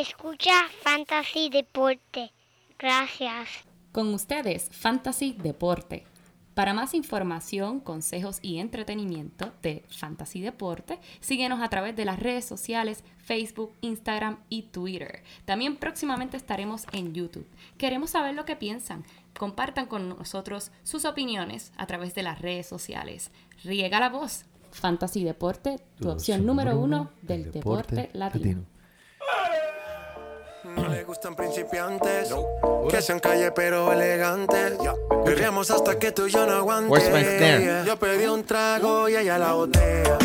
Escucha Fantasy Deporte. Gracias. Con ustedes, Fantasy Deporte. Para más información, consejos y entretenimiento de Fantasy Deporte, síguenos a través de las redes sociales Facebook, Instagram y Twitter. También próximamente estaremos en YouTube. Queremos saber lo que piensan. Compartan con nosotros sus opiniones a través de las redes sociales. Riega la voz. Fantasy Deporte, tu, opción número uno del deporte, latino. No le gustan principiantes que sean calle pero elegantes. Perreamos hasta que tú y yo no aguantes. Yo pedí un trago y ella la botella.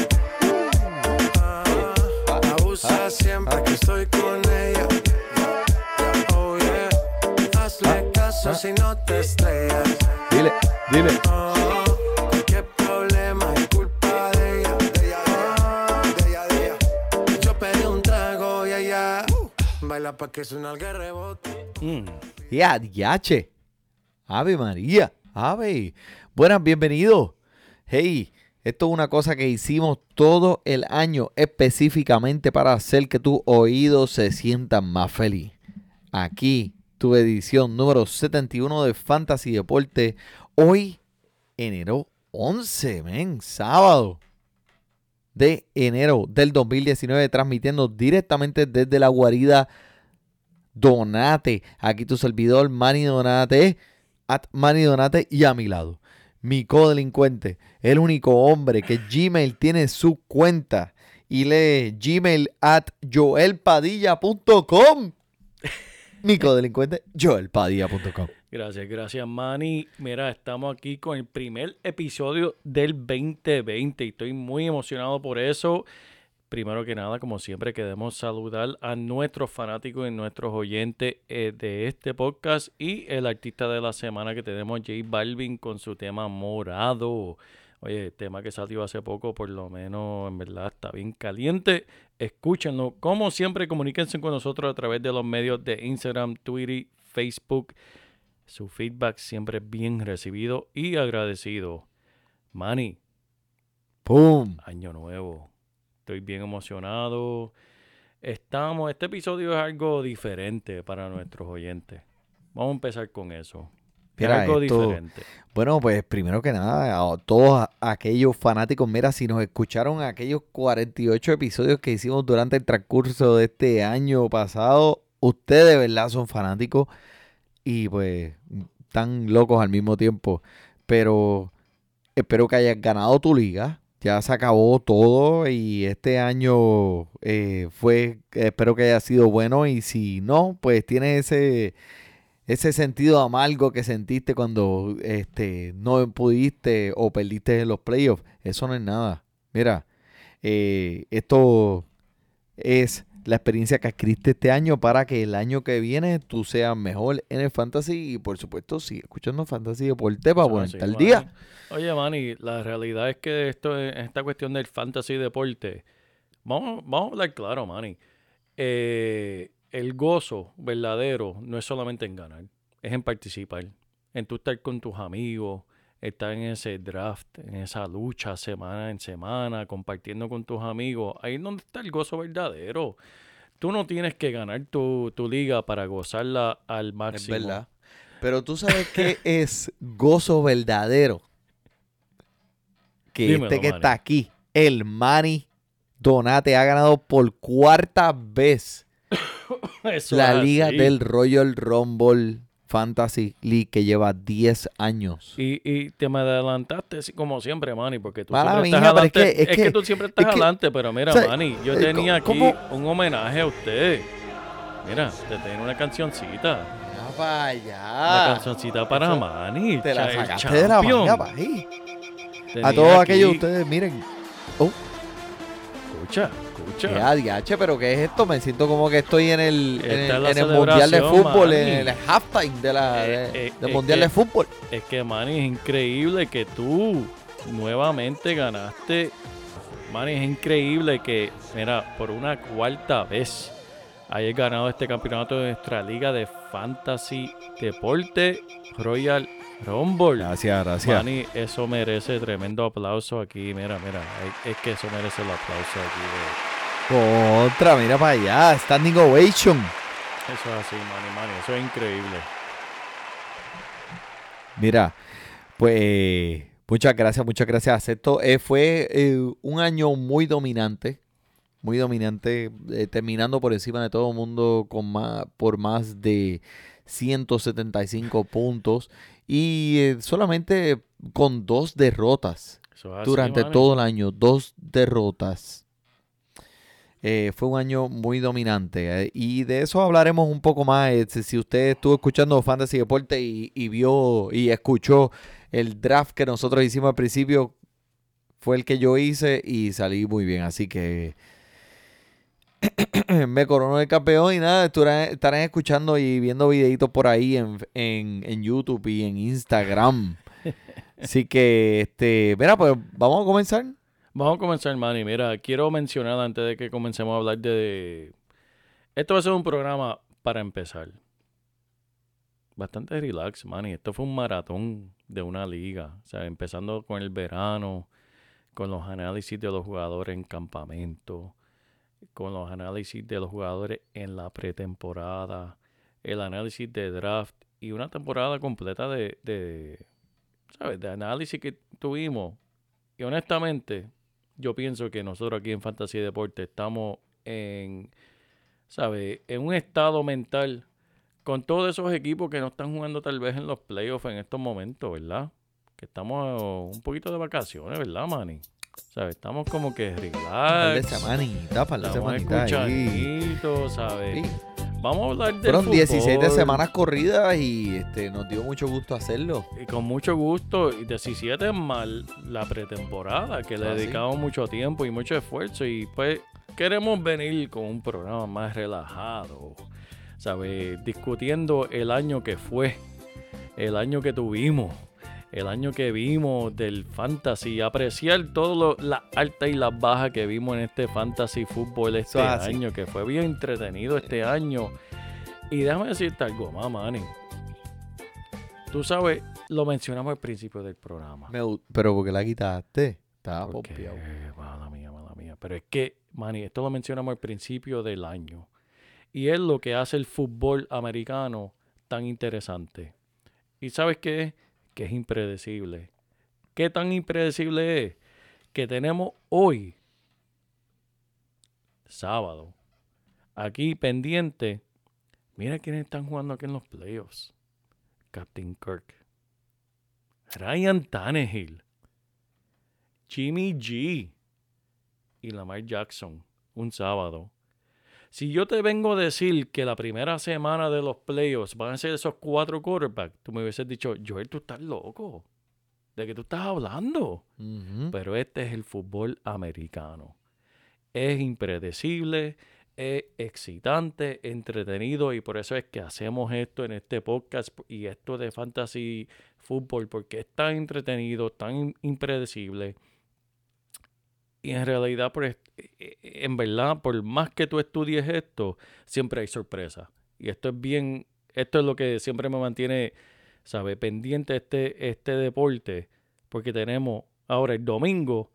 Ah, abusa siempre que estoy con ella. Oh yeah, hazle caso si no te estrellas. Dile, dile. Baila pa' que suena el rebote. Y adiache. Ave María. Ave. Buenas, bienvenidos. Hey, esto es una cosa que hicimos todo el año específicamente para hacer que tus oídos se sientan más feliz. Aquí, tu edición número 71 de Fantasy Deporte. Hoy, enero 11, men, sábado de enero del 2019, transmitiendo directamente desde la guarida Donate. Aquí tu servidor, Manny Donate, at Manny Donate, y a mi lado, mi codelincuente, el único hombre que Gmail tiene su cuenta y lee gmail at joelpadilla.com. Mi codelincuente, joelpadilla.com. Gracias, gracias, Manny. Mira, estamos aquí con el primer episodio del 2020 y estoy muy emocionado por eso. Primero que nada, como siempre, queremos saludar a nuestros fanáticos y nuestros oyentes eh, de este podcast y el artista de la semana que tenemos, J Balvin, con su tema Morado. Oye, tema que salió hace poco, por lo menos en verdad está bien caliente. Escúchenlo. Como siempre, comuníquense con nosotros a través de los medios de Instagram, Twitter, Facebook. Su feedback siempre es bien recibido y agradecido. Manny, ¡Pum! año nuevo. Estoy bien emocionado. Estamos, este episodio es algo diferente para nuestros oyentes. Vamos a empezar con eso. Es Mira, algo esto- diferente. Bueno, pues primero que nada, a todos aquellos fanáticos, mira, si nos escucharon aquellos 48 episodios que hicimos durante el transcurso de este año pasado, ustedes de verdad son fanáticos y pues tan locos al mismo tiempo. Pero espero que hayas ganado tu liga. Ya se acabó todo y este año eh, fue, espero que haya sido bueno y si no, pues tiene ese, ese sentido amargo que sentiste cuando este, no pudiste o perdiste los playoffs, eso no es nada. Mira, eh, esto es la experiencia que adquiriste este año para que el año que viene tú seas mejor en el fantasy y por supuesto sigue escuchando fantasy deporte para ponerte al día. Oye, Manny, la realidad es que esto es- esta cuestión del fantasy deporte, vamos, vamos a hablar claro, Manny. Eh, el gozo verdadero no es solamente en ganar, es en participar, en tú estar con tus amigos, estar en ese draft, en esa lucha semana en semana, compartiendo con tus amigos. Ahí es donde está el gozo verdadero. Tú no tienes que ganar tu, tu liga para gozarla al Es máximo. verdad. Pero tú sabes que es gozo verdadero. Que Dímelo, este que Manny. está aquí, el Manny Donate, ha ganado por cuarta vez Eso la es liga así. del Royal Rumble Fantasy League que lleva 10 años. Y, y te me adelantaste, como siempre, Manny, porque tú Mala siempre estás pero es adelante. que- Es es que, que- tú siempre estás es adelante, pero mira, o sea, Manny, yo eh, tenía aquí un homenaje a usted. Mira, te tengo una cancioncita. Ya para Una allá. cancioncita para eso- Manny. Te la sacaste de la manga. Tenía A todos aquellos ustedes, miren. Escucha, escucha. Ya, diache, pero ¿qué es esto? Me siento como que estoy en el, en el, en Mundial de Fútbol, Manny. en el halftime de la, Eh, de- eh, del Mundial que- de Fútbol. Es que, Manny, es increíble que tú nuevamente ganaste. Manny, es increíble que, mira, por una cuarta vez hayas ganado este campeonato de nuestra liga de fantasy deporte Royal Rumble. Gracias, gracias. Manny, eso merece tremendo aplauso aquí. Mira, mira, es- es que eso merece el aplauso aquí Contra, mira para allá. Standing ovation. Eso es así, Manny, Manny. Eso es increíble. Mira, pues muchas gracias, muchas gracias. Acepto. Eh, fue eh, un año muy dominante, muy dominante, eh, terminando por encima de todo el mundo con más, por más de 175 puntos y eh, solamente con dos derrotas durante todo el año, dos derrotas. Eh, fue un año muy dominante eh, y de eso hablaremos un poco más. eh, si- usted estuvo escuchando Fantasy Deporte y, y vio y escuchó el draft que nosotros hicimos al principio, fue el que yo hice y salí muy bien. Así que me coronó el campeón y nada, estarán, estarán escuchando y viendo videitos por ahí en, en, en YouTube y en Instagram. Así que, este, mira, pues vamos a comenzar. Vamos a comenzar, Manny. Mira, quiero mencionar antes de que comencemos a hablar de... Esto va a ser un programa para empezar. Bastante relax, Manny. Esto fue un maratón de una liga. O sea, empezando con el verano, con los análisis de los jugadores en campamento, con los análisis de los jugadores en la pretemporada, el análisis de draft y una temporada completa de, de ¿sabes? De análisis que tuvimos. Y honestamente, yo pienso que nosotros aquí en Fantasy Deporte estamos en, ¿sabes? En un estado mental con todos esos equipos que no están jugando tal vez en los playoffs en estos momentos, ¿verdad? Que estamos un poquito de vacaciones, ¿verdad, Manny? ¿Sabes? Estamos como que relax. semanita ahí. escuchaditos, ¿sabes? Sí. Vamos a hablar del Fueron 16 de fútbol. semanas corridas y este, nos dio mucho gusto hacerlo. Y con mucho gusto, y 17 más la pretemporada, que le Ah, sí. dedicamos mucho tiempo y mucho esfuerzo. Y pues queremos venir con un programa más relajado, ¿sabes? Discutiendo el año que fue, el año que tuvimos, el año que vimos del fantasy, apreciar todo las altas y las bajas que vimos en este fantasy fútbol este año, que fue bien entretenido este año. Y déjame decirte algo más, Manny. Tú sabes, lo mencionamos al principio del programa. Me pero porque la quitaste, estaba pompeado. mala mía, mala mía. Pero es que, Manny, esto lo mencionamos al principio del año. Y es lo que hace el fútbol americano tan interesante. ¿Y sabes qué es? Que es impredecible. ¿Qué tan impredecible es? Que tenemos hoy, sábado, aquí pendiente. Mira quiénes están jugando aquí en los playoffs. Captain Kirk. Ryan Tannehill. Jimmy G y Lamar Jackson un sábado. Si yo te vengo a decir que la primera semana de los playoffs van a ser esos cuatro quarterbacks, tú me hubieses dicho, Joel, tú estás loco. ¿De qué tú estás hablando? Pero este es el fútbol americano. Es impredecible, es excitante, entretenido y por eso es que hacemos esto en este podcast y esto de fantasy fútbol porque es tan entretenido, tan impredecible. Y en realidad, pues, eh, en verdad, por más que tú estudies esto, siempre hay sorpresa. Y esto es bien, esto es lo que siempre me mantiene, ¿sabe? Pendiente este, este deporte. Porque tenemos ahora el domingo,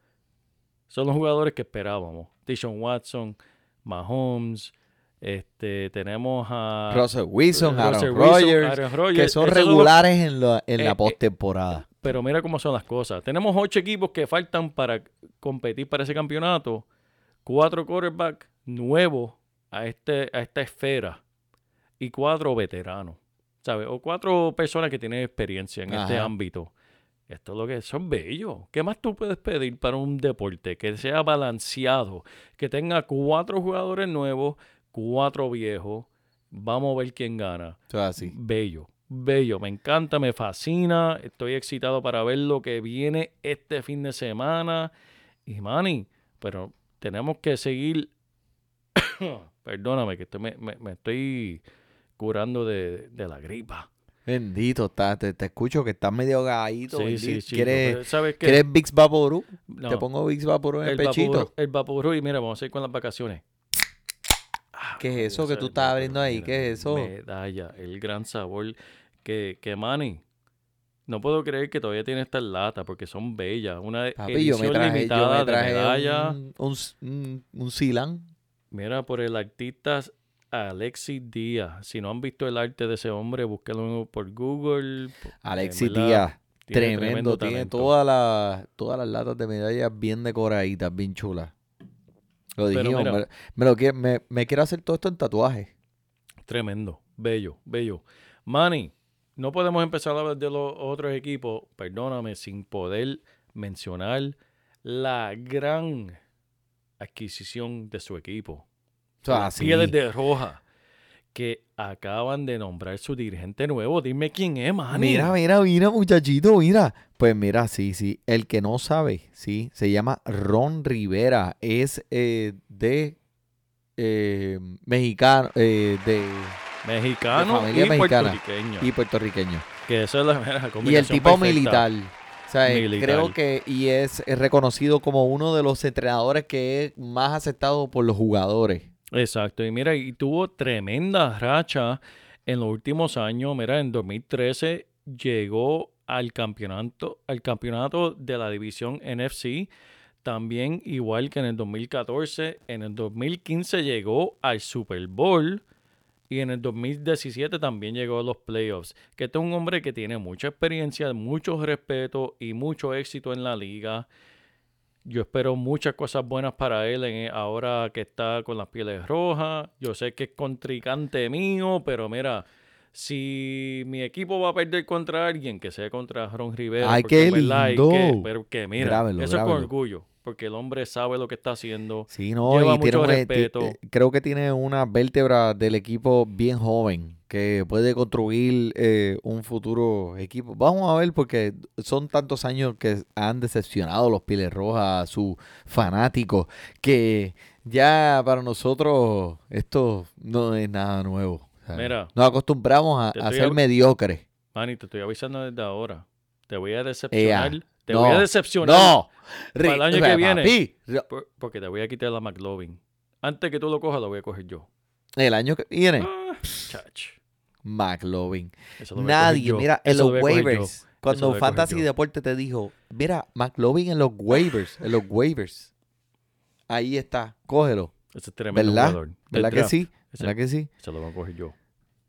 son los jugadores que esperábamos. Deshaun Watson, Mahomes, este, tenemos a Russell Wilson, Aaron Russell Wilson, Aaron que Rodgers. son los- regulares en, la- en Eh, la eh, postemporada. Pero mira cómo son las cosas. Tenemos ocho equipos que faltan para competir para ese campeonato. Cuatro quarterbacks nuevos a, este, a esta esfera. Y cuatro veteranos. ¿Sabes? O cuatro personas que tienen experiencia en este ámbito. Esto es lo que son bellos. ¿Qué más tú puedes pedir para un deporte que sea balanceado? Que tenga cuatro jugadores nuevos, cuatro viejos. Vamos a ver quién gana así. bello, bello, me encanta, me fascina, estoy excitado para ver lo que viene este fin de semana. Y Manny, pero tenemos que seguir, perdóname que estoy- me, me- me estoy curando de, de la gripa. Bendito, está, te, te escucho que estás medio gagadito. Sí, bendito. sí, sí. ¿Quieres, ¿Sabes qué? ¿quieres Vicks Vaporú? No, Te pongo Vicks Vaporú en el, el pechito. el vapor y mira, vamos a ir con las vacaciones. Ah, ¿Qué es mira, eso que tú estás abriendo ahí? ¿Qué es eso? Medalla, el gran sabor que, que Manny. No puedo creer que todavía tiene estas latas porque son bellas. Una Papi, yo edición me traje, yo limitada me traje de medalla. un, un, un, un Silan. Mira, por el artista Alexis Díaz. Si no han visto el arte de ese hombre, búsquenlo por Google. Alexis Díaz, tiene tremendo. Tiene todas las, todas las latas de medallas bien decoraditas, bien chulas. Lo dijimos, mira. me, me lo quiero, me, me quiero hacer todo esto en tatuaje. Tremendo, bello, bello. Manny, no podemos empezar a hablar de los otros equipos, perdóname, sin poder mencionar la gran adquisición de su equipo. O sea, Las sí. Pieles de Roja, que acaban de nombrar su dirigente nuevo. Dime quién es, Manny. Mira, mira, mira, muchachito, mira. Pues mira, sí, sí. El que no sabe, sí, se llama Ron Rivera. Es eh, de eh, mexicano, eh, de Mexicano de y mexicana. puertorriqueño. y puertorriqueño. que esa es la, la Y el tipo perfecta. militar. O sea, eh, Militar. creo que y es, es reconocido como uno de los entrenadores que es más aceptado por los jugadores. Exacto, y mira, y tuvo tremenda racha en los últimos años. Mira, en 2013 llegó al campeonato, al campeonato de la división NFC. También, igual que en el 2014, en el 2015 llegó al Super Bowl. Y en el 2017 también llegó a los playoffs. Que este es un hombre que tiene mucha experiencia, mucho respeto y mucho éxito en la liga. Yo espero muchas cosas buenas para él en- ahora que está con las pieles rojas. Yo sé que es contrincante mío, pero mira, si mi equipo va a perder contra alguien, que sea contra Ron Rivera. Ay, qué verdad lindo. que- pero que mira, Grábelo, eso es con orgullo, porque el hombre sabe lo que está haciendo. Sí, no, Lleva y tiene mucho un- ti- respeto. eh, creo que tiene una vértebra del equipo bien joven que puede construir eh, un futuro equipo. Vamos a ver porque son tantos años que han decepcionado los Pieles Rojas a sus fanáticos que ya para nosotros esto no es nada nuevo. o sea, Mira, nos acostumbramos a, ser mediocres. Manny, te estoy avisando desde ahora. Te voy a decepcionar. Te no, voy a decepcionar. No, Para el año que viene. papi, porque te voy a quitar la McLovin. Antes que tú lo cojas, lo voy a coger yo. el año que viene, Ah, chach. McLovin. Voy Nadie, mira, en los voy waivers. Cuando voy Fantasy. Deporte te dijo, mira, McLovin en los waivers, en los waivers. Ahí está, cógelo. Ese es tremendo ¿Verdad? jugador. ¿Verdad que sí? Ese- ¿Verdad que sí? Se lo voy a coger yo.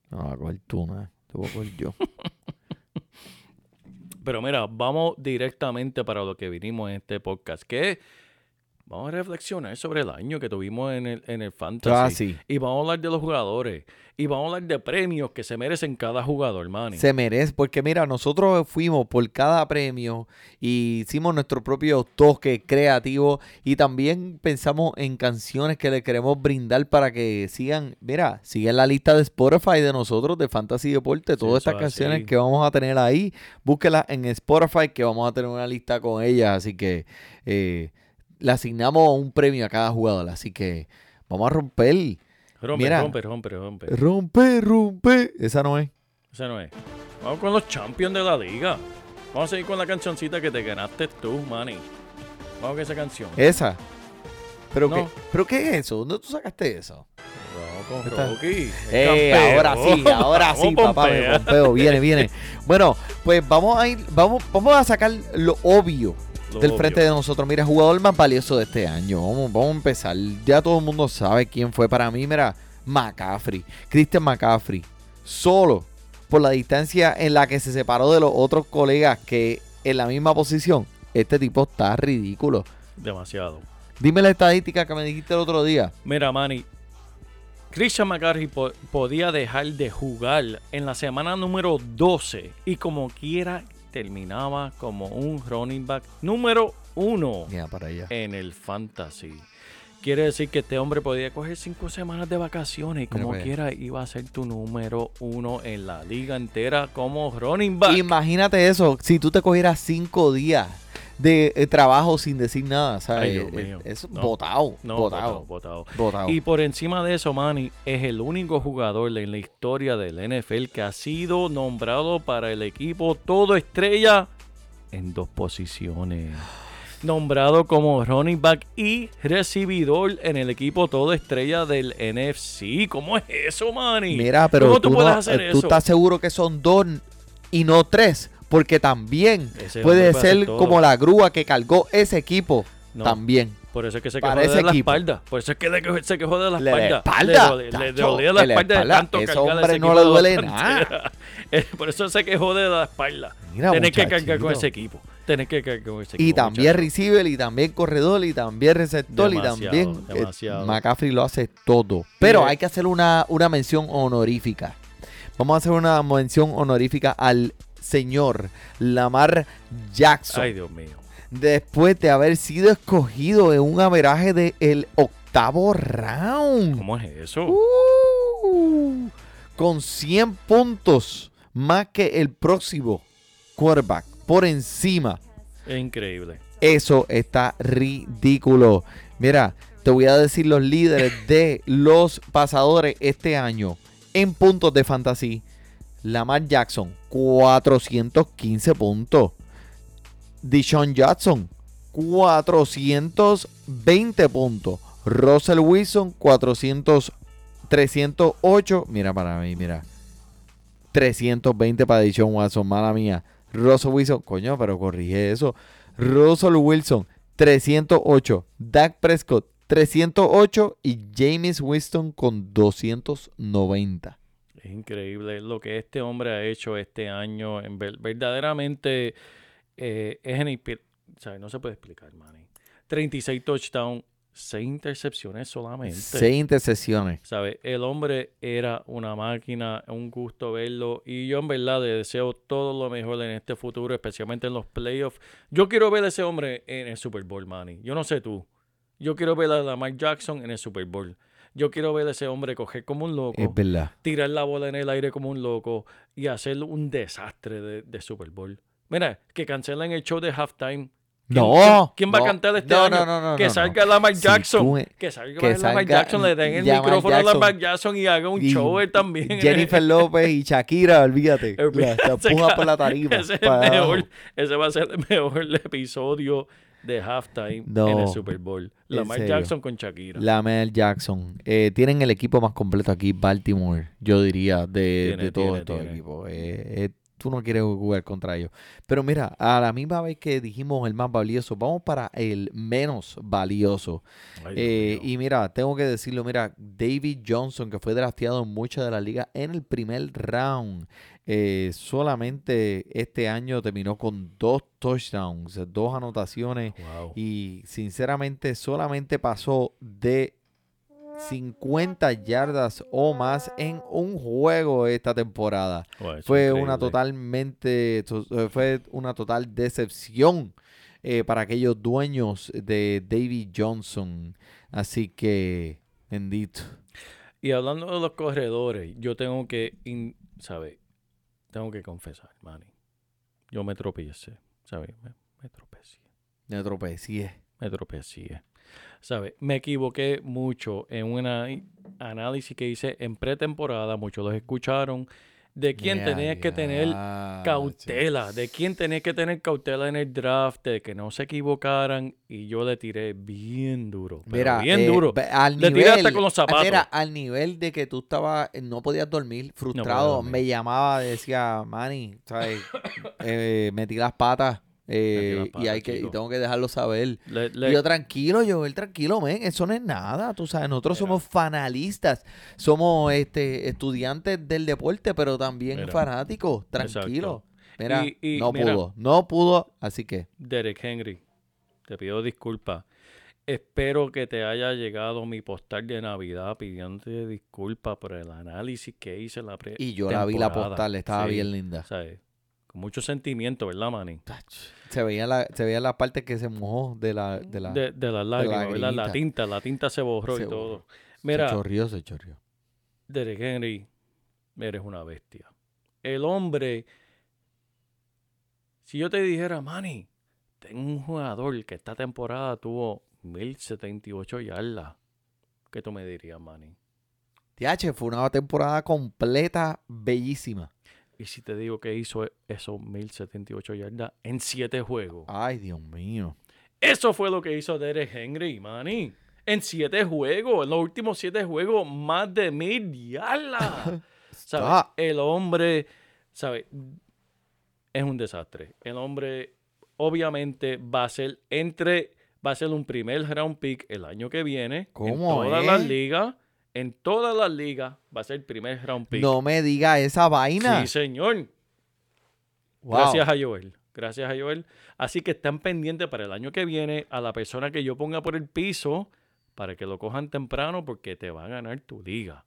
No, va a coger tú, ¿no? Te voy a coger yo. Pero mira, vamos directamente para lo que vinimos en este podcast. Que vamos a reflexionar sobre el año que tuvimos en el, en el Fantasy. Ah, sí. Y vamos a hablar de los jugadores. Y vamos a hablar de premios que se merecen cada jugador, Manny. Se merece, porque mira, nosotros fuimos por cada premio y hicimos nuestro propio toque creativo y también pensamos en canciones que le queremos brindar para que sigan, mira, sigan la lista de Spotify de nosotros, de Fantasy Deporte, todas estas es canciones así. que vamos a tener ahí, búsquelas en Spotify que vamos a tener una lista con ellas, así que eh, le asignamos un premio a cada jugador, así que vamos a romper, Rompe, mira. rompe, rompe, rompe. rompe, rompe, esa no es. Ese no es. Vamos con los champions de la liga. Vamos a seguir con la cancioncita que te ganaste tú, Manny. Vamos con esa canción. Esa. ¿Pero, No. qué, ¿Pero qué es eso? ¿Dónde tú sacaste eso? Vamos con Rocky. Eh, ahora sí, ahora sí, papá, me pompeo. Viene, viene. Bueno, pues vamos a ir, vamos, vamos a sacar lo obvio Lo del obvio. frente de nosotros. Mira, jugador más valioso de este año. Vamos, vamos a empezar. Ya todo el mundo sabe quién fue para mí. Mira, McCaffrey. Christian McCaffrey. Solo por la distancia en la que se separó de los otros colegas que en la misma posición. Este tipo está ridículo. Demasiado. Dime la estadística que me dijiste el otro día. Mira, Manny. Christian po- podía dejar de jugar en la semana número 12 y como quiera terminaba como un running back número uno Mira para allá. en el fantasy. Quiere decir que este hombre podía coger cinco semanas de vacaciones y como quiera iba a ser tu número uno en la liga entera como running back. Imagínate eso, si tú te cogieras cinco días de eh, trabajo sin decir nada, ¿sabes? Ay, Dios Eh, mío. Eso No. botado. botado. Y por encima de eso, Manny es el único jugador en la historia del NFL que ha sido nombrado para el equipo todo estrella en dos posiciones. Nombrado como running back y recibidor en el equipo todo estrella del NFC. ¿Cómo es eso, Manny? Mira, pero ¿Cómo tú, tú, puedes no- hacer eh, tú eso? estás seguro que son dos y no tres, porque también Ese puede ser como la grúa que cargó ese equipo. No. También. Por eso es que se quejó de la equipo. espalda. Por eso es que se quejó de la espalda. Le, le- le dolía la espalda de tanto Ese cargar hombre ese no le duele nada. Por eso se quejó de la espalda. Mira, Tenés que cargar con muchachito. ese equipo. Tenés que cargar con ese equipo. Y también muchacho. receiver, y también corredor, y también receptor, y Demasiado, también eh. McCaffrey lo hace todo. Pero eh, hay que hacer una, una mención honorífica. Vamos a hacer una mención honorífica al señor Lamar Jackson. Ay, Dios mío. Después de haber sido escogido en un averaje del octavo round. ¿Cómo es eso? Uh, con 100 puntos más que el próximo quarterback. Por encima. Increíble. Eso está ridículo. Mira, te voy a decir los líderes de los pasadores este año en puntos de fantasy. Lamar Jackson, 415 puntos. Dishon Jackson, 420 puntos. Russell Wilson, 400, 308. Mira para mí, mira. 320 para Dishon Watson, mala mía. Russell Wilson, coño, pero corrige eso. Russell Wilson, 308. Dak Prescott, 308. Y James Winston con 290. Es increíble lo que este hombre ha hecho este año. En ver- verdaderamente eh, es en ¿sabes? No se puede explicar, Manny. 36 touchdowns, 6 intercepciones solamente. Seis intercesiones. ¿Sabes? El hombre era una máquina, un gusto verlo. Y yo en verdad le deseo todo lo mejor en este futuro, especialmente en los playoffs. Yo quiero ver a ese hombre en el Super Bowl, Manny. Yo no sé tú. Yo quiero ver a Lamar Jackson en el Super Bowl. Yo quiero ver a ese hombre coger como un loco Es verdad. tirar la bola en el aire como un loco y hacer un desastre de, de Super Bowl. Mira, que cancelen el show de halftime. ¿Quién- No. ¿Quién, va no, a cantar este no, año? No, no, no. que salga. Lamar Si Jackson. tú- que salga que Lamar salga Jackson, le den el Lamar micrófono a Jackson. Lamar Jackson y haga un Y show él también. Jennifer López y Shakira, olvídate. La, la empuja por la tarima. Ese, es el para mejor, abajo. ese va a ser el mejor episodio de halftime en el Super Bowl. Lamar. Jackson con Shakira. Lamar Jackson. Eh, tienen el equipo más completo aquí, Baltimore, yo diría, de, Tiene, de todos tiene, estos tiene. equipos. Eh, eh, tú no quieres jugar contra ellos. Pero mira, a la misma vez que dijimos el más valioso, vamos para el menos valioso. Ay, Eh, y mira, tengo que decirlo, mira, David Johnson, que fue drafteado en muchas de las ligas en el primer round, eh, solamente este año terminó con dos touchdowns, dos anotaciones. Wow. Y sinceramente solamente pasó de 50 yardas o más en un juego esta temporada. Es Fue una totalmente, to- eh, fue una total decepción eh, para aquellos dueños de David Johnson. Así que, bendito. Y hablando de los corredores, yo tengo que, ¿sabes? Tengo que confesar, Manny. Yo me tropecé, ¿sabes? Me, me tropecé. Me tropecé. Me tropecé. ¿Sabes? Me equivoqué mucho en un análisis que hice en pretemporada. Muchos los escucharon. De quién Ya, tenías que tener cautela. De quién tenías que tener cautela en el draft. De que no se equivocaran. Y yo le tiré bien duro. pero Mira, bien eh, duro. al Le nivel, tiraste con los ah, zapatos. Mira, al nivel de que tú estabas, eh, no podías dormir, frustrado, dormir. me llamaba, decía, Manny, ¿sabes? Eh, metí las patas eh, y hay que y tengo que dejarlo saber. Le- yo tranquilo, yo él tranquilo, men, eso no es nada, tú sabes, nosotros Mira. somos fanalistas, somos este estudiantes del deporte, pero también Mira. fanáticos, tranquilo. Mira, Y- y no mira. pudo, no pudo, así que Derek Henry, te pido disculpas. Espero que te haya llegado mi postal de Navidad pidiéndote disculpas por el análisis que hice en la pre y yo la vi la postal, estaba Sí, bien linda. ¿sabes? Con mucho sentimiento, ¿verdad, Manny? Se veía la, se veía la parte que se mojó de la, de la De, de las lágrimas, ¿verdad? La tinta, la tinta se borró Se y todo. borró. Mira, Se chorrió, se chorrió. Derek Henry, eres una bestia. El hombre, si yo te dijera, Manny, tengo un jugador que esta temporada tuvo 1078 yardas, ¿qué tú me dirías, Manny? TH fue una temporada completa bellísima. Y si te digo que hizo esos 1078 yardas en 7 juegos. Ay, Dios mío. Eso fue lo que hizo Derek Henry, Manny. En 7 juegos, en los últimos 7 juegos, más de mil yardas. ¿Sabes? El hombre, ¿sabes? Es un desastre. El hombre, obviamente, va a ser entre va a ser un primer round pick el año que viene. En ¿Cómo todas es? las ligas. En todas las ligas va a ser el primer round pick. No me diga esa vaina. Sí, señor. Wow. Gracias a Joel. Gracias a Joel. Así que están pendientes para el año que viene a la persona que yo ponga por el piso para que lo cojan temprano porque te va a ganar tu liga.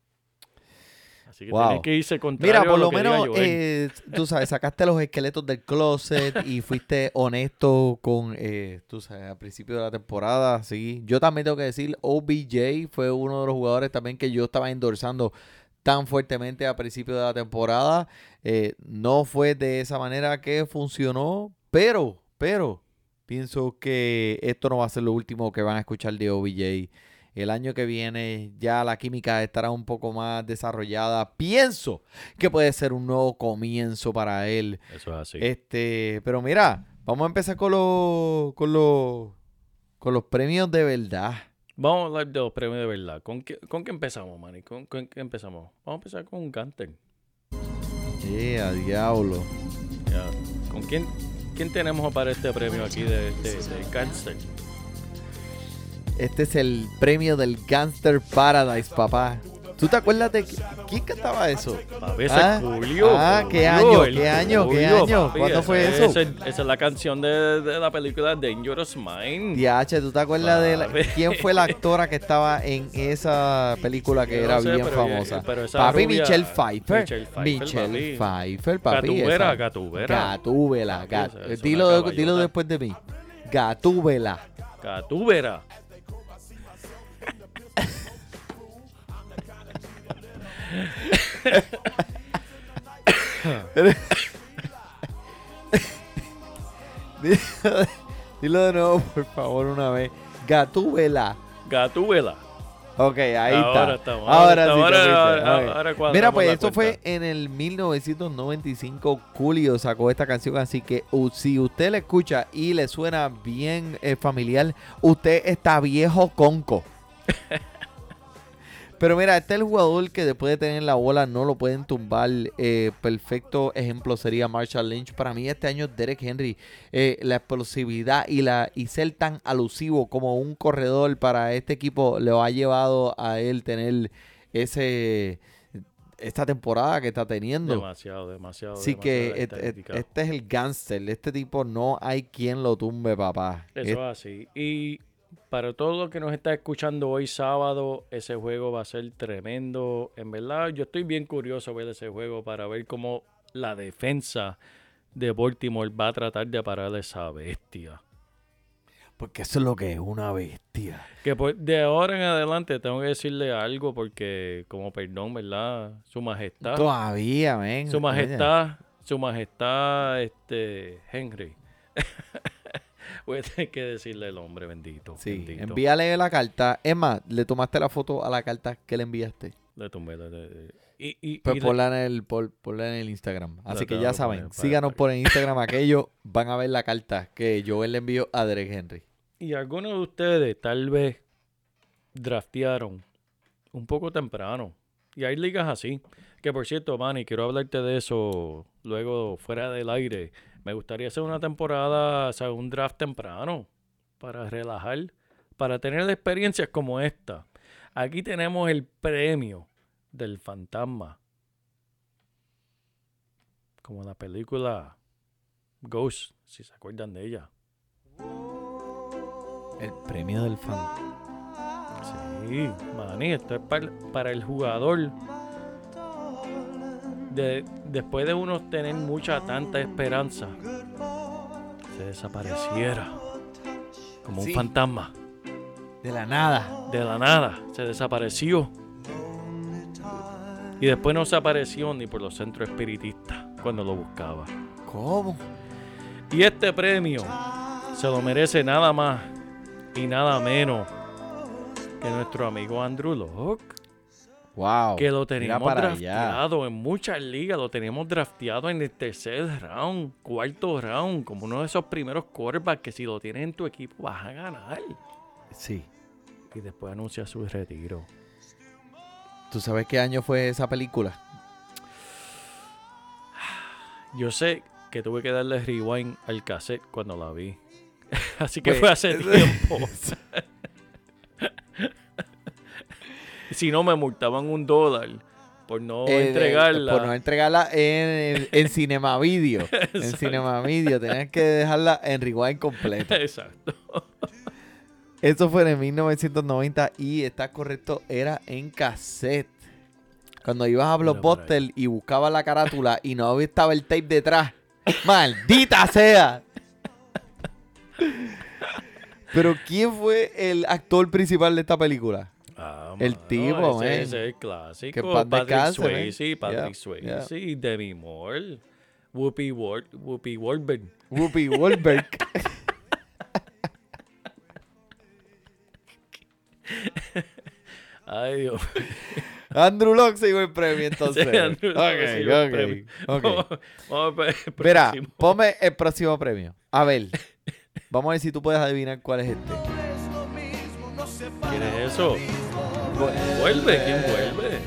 Así que Wow. tienes que irse contrario Mira, por a lo que menos, eh, tú sabes, sacaste los esqueletos del closet y fuiste honesto con, eh, tú sabes, al principio de la temporada, sí. Yo también tengo que decir, OBJ fue uno de los jugadores también que yo estaba endorsando tan fuertemente al principio de la temporada. Eh, no fue de esa manera que funcionó, pero, pero, pienso que esto no va a ser lo último que van a escuchar de OBJ. El año que viene ya la química estará un poco más desarrollada. Pienso que puede ser un nuevo comienzo para él. Eso es así. Este, pero mira, vamos a empezar con los con los con los premios de verdad. Vamos a hablar de los premios de verdad. ¿Con qué, con qué empezamos, Manny? ¿Con, con qué empezamos? Vamos a empezar con un Ganter. Eh, a diablo. ¿Con quién, quién tenemos para este premio aquí de, de, de? Este es el premio del Gangster Paradise, papá. ¿Tú te acuerdas de qui- quién cantaba eso? Papi, ese Ah, Julio. ah, ¿qué año, qué año, qué Julio, año? papi, ¿Cuándo fue ese- eso? esa es la canción de, de la película Dangerous Mind. DH, ¿tú te acuerdas de la- quién fue la actora que estaba en esa película que Yo era no sé, bien pero- famosa? pero papi, rubia- Michelle Pfeiffer. Michelle Pfeiffer, Michelle papi. Pfeiffer, papi. Gatúbela. Papi, gat- esa- esa es dilo, dilo después de mí. Gatúbela. Gatúbera. Dilo, dilo de nuevo, por favor, una vez. Gatúbela. Gatúbela. Ok, ahí Ahora está. estamos, Ahora, ahora sí. ahora- ahora- Mira, pues esto cuenta. fue en el 1995. Julio sacó esta canción, así que uh, si usted la escucha y le suena bien eh, familiar, usted está viejo conco. Pero mira, este es el jugador que después de tener la bola no lo pueden tumbar. Eh, perfecto ejemplo sería Marshall Lynch. Para mí este año Derek Henry, eh, la explosividad y, la, y ser tan alusivo como un corredor para este equipo le ha llevado a él tener ese esta temporada que está teniendo. Demasiado, demasiado. Así que estadística. este es el gangster. Este tipo no hay quien lo tumbe, papá. Eso es así. Y para todo lo que nos está escuchando hoy sábado, ese juego va a ser tremendo. En verdad, yo estoy bien curioso ver ese juego para ver cómo la defensa de Baltimore va a tratar de parar a esa bestia. Porque eso es lo que es una bestia. Que pues, de ahora en adelante tengo que decirle algo porque, como perdón, ¿verdad? Su majestad. Todavía, men. Su majestad, su majestad, este, Henry. Voy a tener que decirle el hombre bendito. Sí, bendito. envíale la carta. Es más, le tomaste la foto a la carta que le enviaste. Le le- le- y, y, Pues y de- ponla en el, pon- ponla en el Instagram. Así que ya saben, para- síganos para- por el Instagram aquello. Van a ver la carta que Joel le envió a Derek Henry. y algunos de ustedes tal vez draftearon un poco temprano. Y hay ligas así. Que por cierto, Manny, quiero hablarte de eso luego fuera del aire. Me gustaría hacer una temporada, o sea, un draft temprano para relajar, para tener experiencias como esta. Aquí tenemos el premio del fantasma. Como la película Ghost, si se acuerdan de ella. El premio del fan. Sí, Manny, esto es para, para el jugador. De, después de uno tener mucha, tanta esperanza, se desapareciera como un fantasma. De la nada. De la nada, se desapareció. Y después no se apareció ni por los centros espiritistas cuando lo buscaba. ¿Cómo? Y este premio se lo merece nada más y nada menos que nuestro amigo Andrew Locke. Wow. Que lo teníamos allá. drafteado en muchas ligas, lo teníamos drafteado en el tercer round, cuarto round, como uno de esos primeros quarterbacks que si lo tienes en tu equipo vas a ganar. Sí. Y después anuncia su retiro. ¿Tú sabes qué año fue esa película? Yo sé que tuve que darle rewind al cassette cuando la vi. Así que Pues, fue hace tiempo. Si no, me multaban un dólar por no Eh, entregarla. Por no entregarla en, en Cinema Video. en. Cinema Video. Tenías que dejarla en rewind completo. Exacto. Eso fue en 1990 y está correcto, era en cassette. Cuando ibas a Blockbuster y buscabas la carátula y no estaba el tape detrás. ¡Maldita sea! Pero ¿quién fue el actor principal de esta película? Ah, El mano, tipo, ese, ese es el clásico. Que Patrick man. Swayze, Patrick Yeah, Swayze, yeah. Demi Moore, Whoopi, Ward, Whoopi Goldberg. Whoopi Goldberg. Ay, Dios. Andrew Locke se el premio entonces. Sí, Andrew Locke Ok, se llevó el ok, premio. ok. Vamos, vamos a el Mira, ponme el próximo premio. A ver, vamos a ver si tú puedes adivinar cuál es este. ¿Quién es eso? ¿Vuelve? ¿Quién vuelve?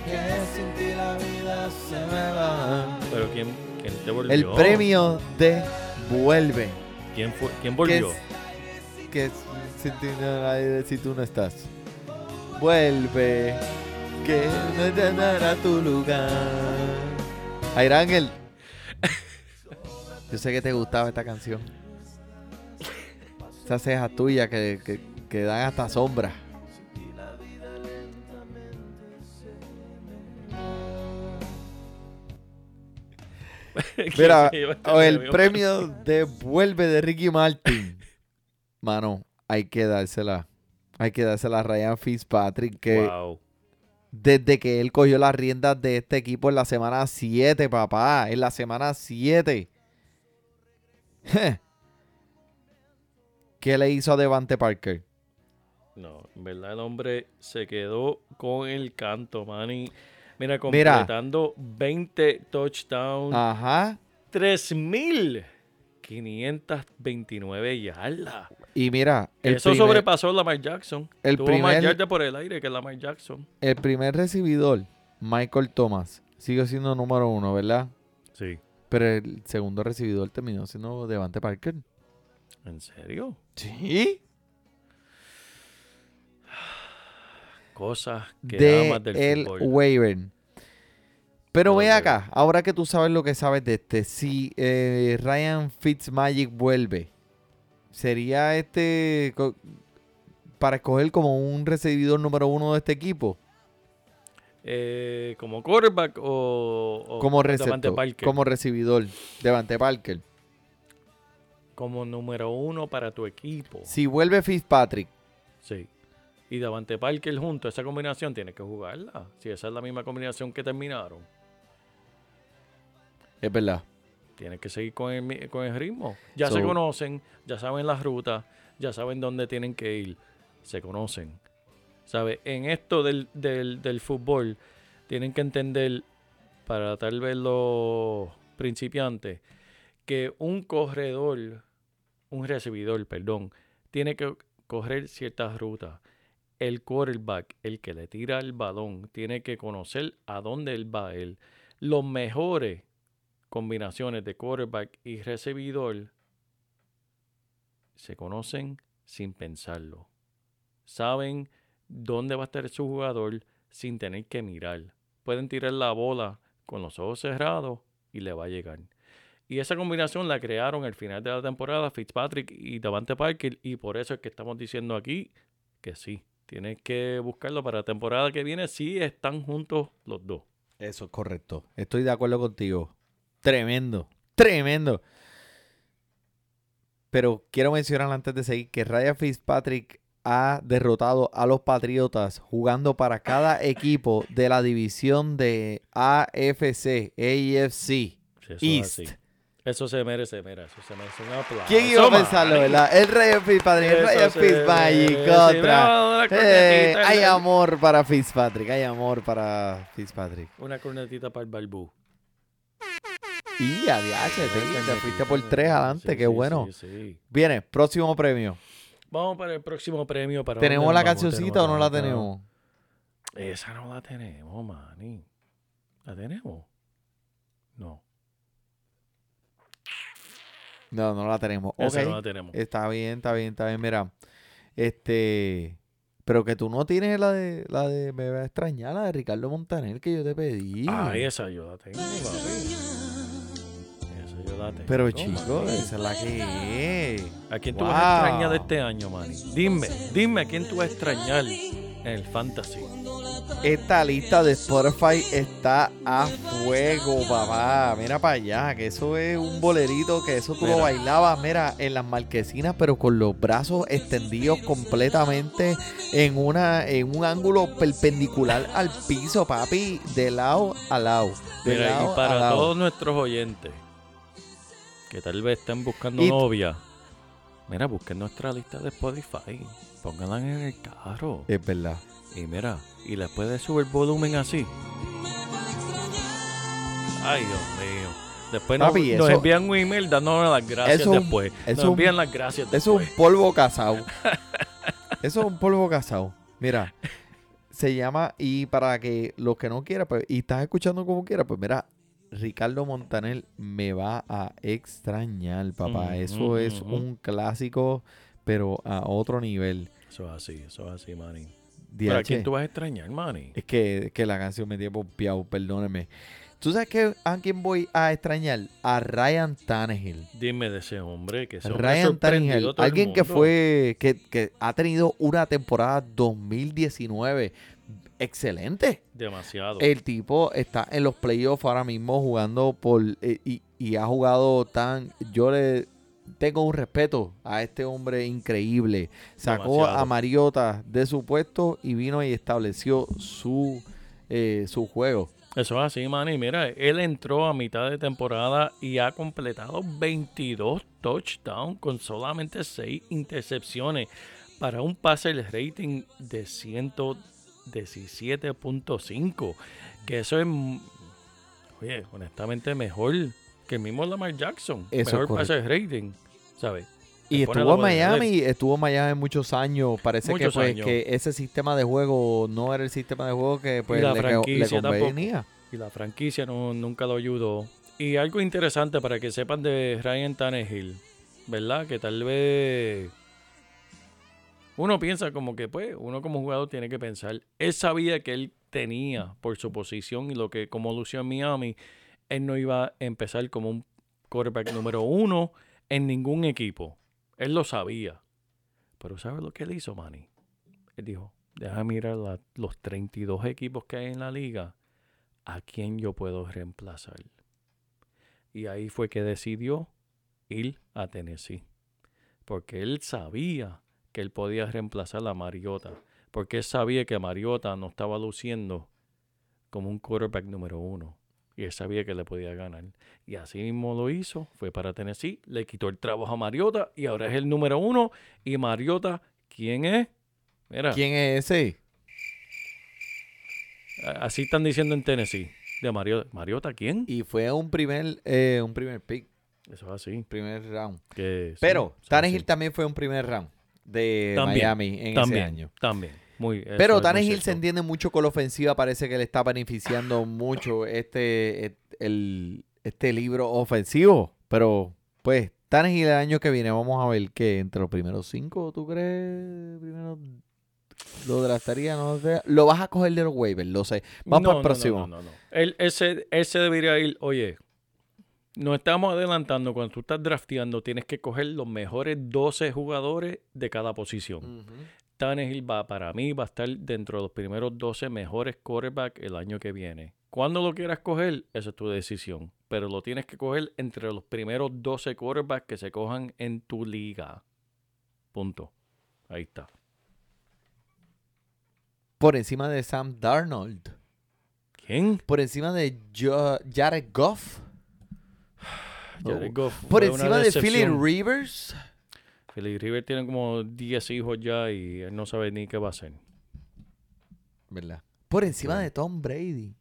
¿Pero quién, quién te volvió? El premio de Vuelve. ¿Quién, fue, quién Que volvió? es, que es si, tú no, si tú no estás. Vuelve. Que no te dará tu lugar. Jair Ángel. Yo sé que te gustaba esta canción. Esa ceja tuya que, que, que dan hasta sombra. Mira, o el premio de Vuelve de Ricky Martin. Mano, hay que dársela. Hay que dársela a Ryan Fitzpatrick, que Wow. desde que él cogió las riendas de este equipo en la semana 7, papá. En la semana 7. ¿Qué le hizo a Devante Parker? No, en verdad el hombre se quedó con el canto, Manny. Mira, Mira. completando 20 touchdowns, Ajá. 3.529 yardas. Y mira, el, Eso primer, sobrepasó a Lamar Jackson. el Tuvo más primer- yardas por el aire que Lamar Jackson. el primer recibidor, Michael Thomas, sigue siendo número uno, ¿verdad? Sí. Pero el segundo recibidor terminó siendo Devante Parker. ¿En serio? Sí. Cosas que de amas del el fútbol. waiver. Pero ve acá, ahora que tú sabes lo que sabes de este, si eh, Ryan Fitzmagic vuelve, ¿sería este para escoger como un recibidor número uno de este equipo? Eh, ¿Como quarterback o, o como receptor, Parker? como recibidor, Devante Parker. Como número uno para tu equipo. Si vuelve Fitzpatrick, Sí. Y Davante Parker junto, esa combinación tienes que jugarla. Si esa es la misma combinación que terminaron, es verdad. tienes que seguir con el, con el ritmo. Ya se conocen, ya saben las rutas, ya saben dónde tienen que ir. Se conocen. ¿Sabes? En esto del, del, del fútbol, tienen que entender, para tal vez los principiantes, que un corredor, un recibidor, perdón, tiene que correr ciertas rutas. El quarterback, el que le tira el balón, tiene que conocer a dónde él va él. Los mejores combinaciones de quarterback y recibidor se conocen sin pensarlo. Saben dónde va a estar su jugador sin tener que mirar. Pueden tirar la bola con los ojos cerrados y le va a llegar. Y esa combinación la crearon al final de la temporada Fitzpatrick y Davante Parker y por eso es que estamos diciendo aquí que sí, tienes que buscarlo para la temporada que viene si están juntos los dos. Eso es correcto. Estoy de acuerdo contigo. Tremendo. Tremendo. Pero quiero mencionar antes de seguir que Ryan Fitzpatrick ha derrotado a los Patriotas jugando para cada equipo de la división de AFC, AFC Sí, East. Eso se merece, mira, eso se merece un aplauso. ¿Quién iba a pensarlo, verdad? El Ryan Fitzpatrick, el Ryan se Fitzmagic Eh, cornetita, hay amor para Fitzpatrick, hay amor para Fitzpatrick. Una cornetita para el balbú. Y adiós, te, te fuiste por tres adelante, Sí, qué sí, bueno. sí. Viene, próximo premio. Vamos para el próximo premio. ¿Para ¿Tenemos la cancioncita o no la tenemos? Esa no la tenemos, mani. ¿La tenemos? No. No, no la tenemos. Esa Ok, no la tenemos. Está bien, está bien, está bien. Mira, este... Pero que tú no tienes la de, la de Me va a extrañar, la de Ricardo Montaner que yo te pedí. Ah, esa yo la tengo, papi. Esa yo la tengo. Pero mano. chico, esa es la que es. ¿A quién tú vas a extrañar de este año, Manny? Dime, dime a quién tú vas a extrañar en el fantasy. Esta lista de Spotify está a fuego, papá. Mira para allá, que eso es un bolerito, que eso tú lo bailabas, mira, en las marquesinas, pero con los brazos extendidos completamente en una en un ángulo perpendicular al piso, papi, de lado a lado. De Mira, lado y a para lado. todos nuestros oyentes que tal vez estén buscando Y- novia, mira, busquen nuestra lista de Spotify. Pónganla en el carro. Es verdad. Y mira, y le puedes subir volumen así. Ay, Dios mío. Después nos, Papi, nos eso- envían un email dándonos las gracias eso es un- después. eso nos un- envían las gracias Eso es después. un polvo casado. Eso es un polvo casado. Mira, se llama, y para que los que no quieran, pues, y estás escuchando como quiera, pues mira, Ricardo Montaner me va a extrañar, papá. Ujú, Eso es ujú. un clásico, pero a otro nivel. Eso es así, eso es así, Manny. DH. ¿Para quién tú vas a extrañar, Manny? Es que, que la canción me tiene pompeado, perdóneme. ¿Tú sabes que a quién voy a extrañar? A Ryan Tannehill. Dime de ese hombre que ha Ryan Tannehill, a alguien que fue, que, que ha tenido una temporada 2019 excelente. Demasiado. El tipo está en los playoffs ahora mismo jugando por eh, y, y ha jugado tan, yo le tengo un respeto a este hombre increíble. Sacó Demasiado. a Mariota de su puesto y vino y estableció su eh, su juego. Eso es así, Manny. Mira, él entró a mitad de temporada y ha completado 22 touchdowns con solamente 6 intercepciones para un passer rating de 117.5. Que eso es, oye, honestamente mejor que el mismo Lamar Jackson. Eso es mejor correcto. passer rating, ¿sabes? Y estuvo en Miami, estuvo en Miami muchos años. Parece que pues años. que ese sistema de juego no era el sistema de juego que pues la le, le franquicia convenía. y la franquicia no, nunca lo ayudó. Y algo interesante para que sepan de Ryan Tannehill, ¿verdad? Que tal vez uno piensa como que, pues, uno como jugador tiene que pensar. Él sabía que él tenía por su posición y lo que, como lució en Miami, él no iba a empezar como un quarterback número uno en ningún equipo. Él lo sabía. Pero ¿sabes lo que él hizo, Manny? Él dijo, deja mirar la- los 32 equipos que hay en la liga a quién yo puedo reemplazar. Y ahí fue que decidió ir a Tennessee. Porque él sabía que él podía reemplazar a Mariota. Porque él sabía que Mariota no estaba luciendo como un quarterback número uno. Y él sabía que le podía ganar. Y así mismo lo hizo. Fue para Tennessee. Le quitó el trabajo a Mariota. Y ahora es el número uno. Y Mariota, ¿quién es? Mira, ¿Quién es ese? así están diciendo en Tennessee. De Mariota. ¿Mariota quién? Y fue un primer eh, un primer pick, Eso es así. primer round. Que sí, Pero es Tannehill también fue un primer round de También, Miami en también, ese año. También. Muy, Pero Tannehill se entiende mucho con la ofensiva, parece que le está beneficiando mucho este, el, este libro ofensivo. Pero, pues, Tannehill el año que viene, vamos a ver que entre los primeros cinco, ¿tú crees? Primero lo draftaría, no sé. Lo vas a coger de los waivers, lo sé. Vamos No, para el no, próximo. No, no, no. Él, ese, ese debería ir, oye, nos estamos adelantando. Cuando tú estás drafteando, tienes que coger los mejores 12 jugadores de cada posición. Ujú. Tannehill va, para mí, va a estar dentro de los primeros 12 mejores quarterbacks el año que viene. Cuando lo quieras coger, esa es tu decisión. Pero lo tienes que coger entre los primeros 12 quarterbacks que se cojan en tu liga. Punto. Ahí está. Por encima de Sam Darnold. ¿Quién? Por encima de Jo- Jared Goff. Jared Goff Por encima de Philip. Rivers. Philip Rivers tiene como 10 hijos ya y él no sabe ni qué va a hacer. ¿Verdad? Por encima Bueno. de Tom Brady.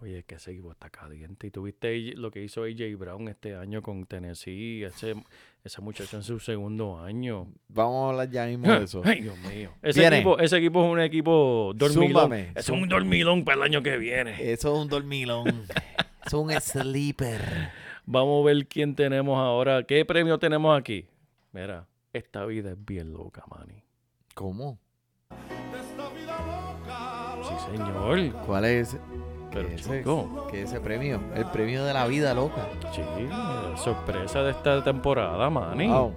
Oye, que ese equipo está caliente. Y tuviste lo que hizo AJ Brown este año con Tennessee. Ese, ese muchacho en su segundo año. Vamos a hablar ya mismo de eso. Ay, Dios mío. Ese Viene. equipo, ese equipo es un equipo dormilón. Zúmbame, es un dormilón para el año que viene. Eso es un dormilón. Eso es un sleeper. Vamos a ver quién tenemos ahora. ¿Qué premio tenemos aquí? Mira, esta vida es bien loca, Manny. ¿Cómo? Sí, señor. ¿Cuál es Pero, ese, chico. ¿Qué es ese premio? El premio de la vida loca. Sí, sorpresa de esta temporada, Manny. Wow.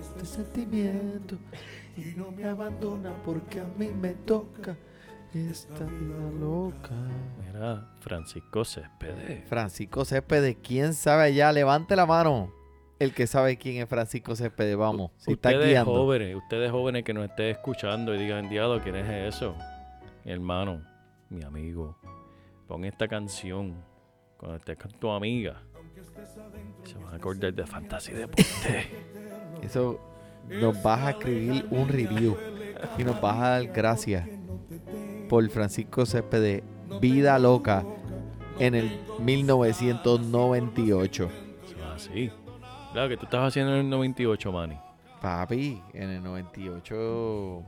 Este sentimiento y no me abandona porque a mí me toca esta vida loca. Mira, Francisco Céspedes. Francisco Céspedes, ¿quién sabe allá? Levante la mano. El que sabe quién es Francisco Céspedes, vamos. Si está ustedes guiando. jóvenes, ustedes jóvenes que nos estén escuchando y digan, diablo, ¿quién es eso? Mi hermano, mi amigo, pon esta canción cuando estés con tu amiga. Se van a acordar de Fantasy Deporte. Eso nos vas a escribir un review y nos vas a dar gracias por Francisco Céspedes, Vida Loca, en el 1998. Eso es así. Claro que tú estás haciendo en el 98, Manny. Papi, en el 98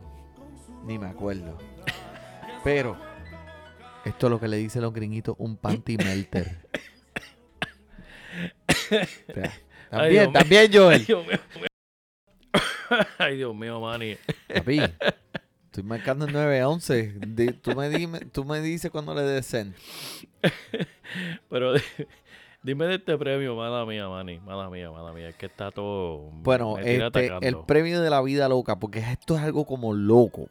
ni me acuerdo. Pero esto es lo que le dicen los gringuitos un panty melter. O sea, Ay, Dios también, también, Ay, Joel. Dios mío. Ay, Dios mío, Manny. Papi, estoy marcando el 911. Di- tú, me dime- tú me dices cuando le des send. Pero dime de este premio, mala mía, Manny. Mala mía, mala mía. Es que está todo. Bueno, este, el premio de la vida loca, porque esto es algo como loco.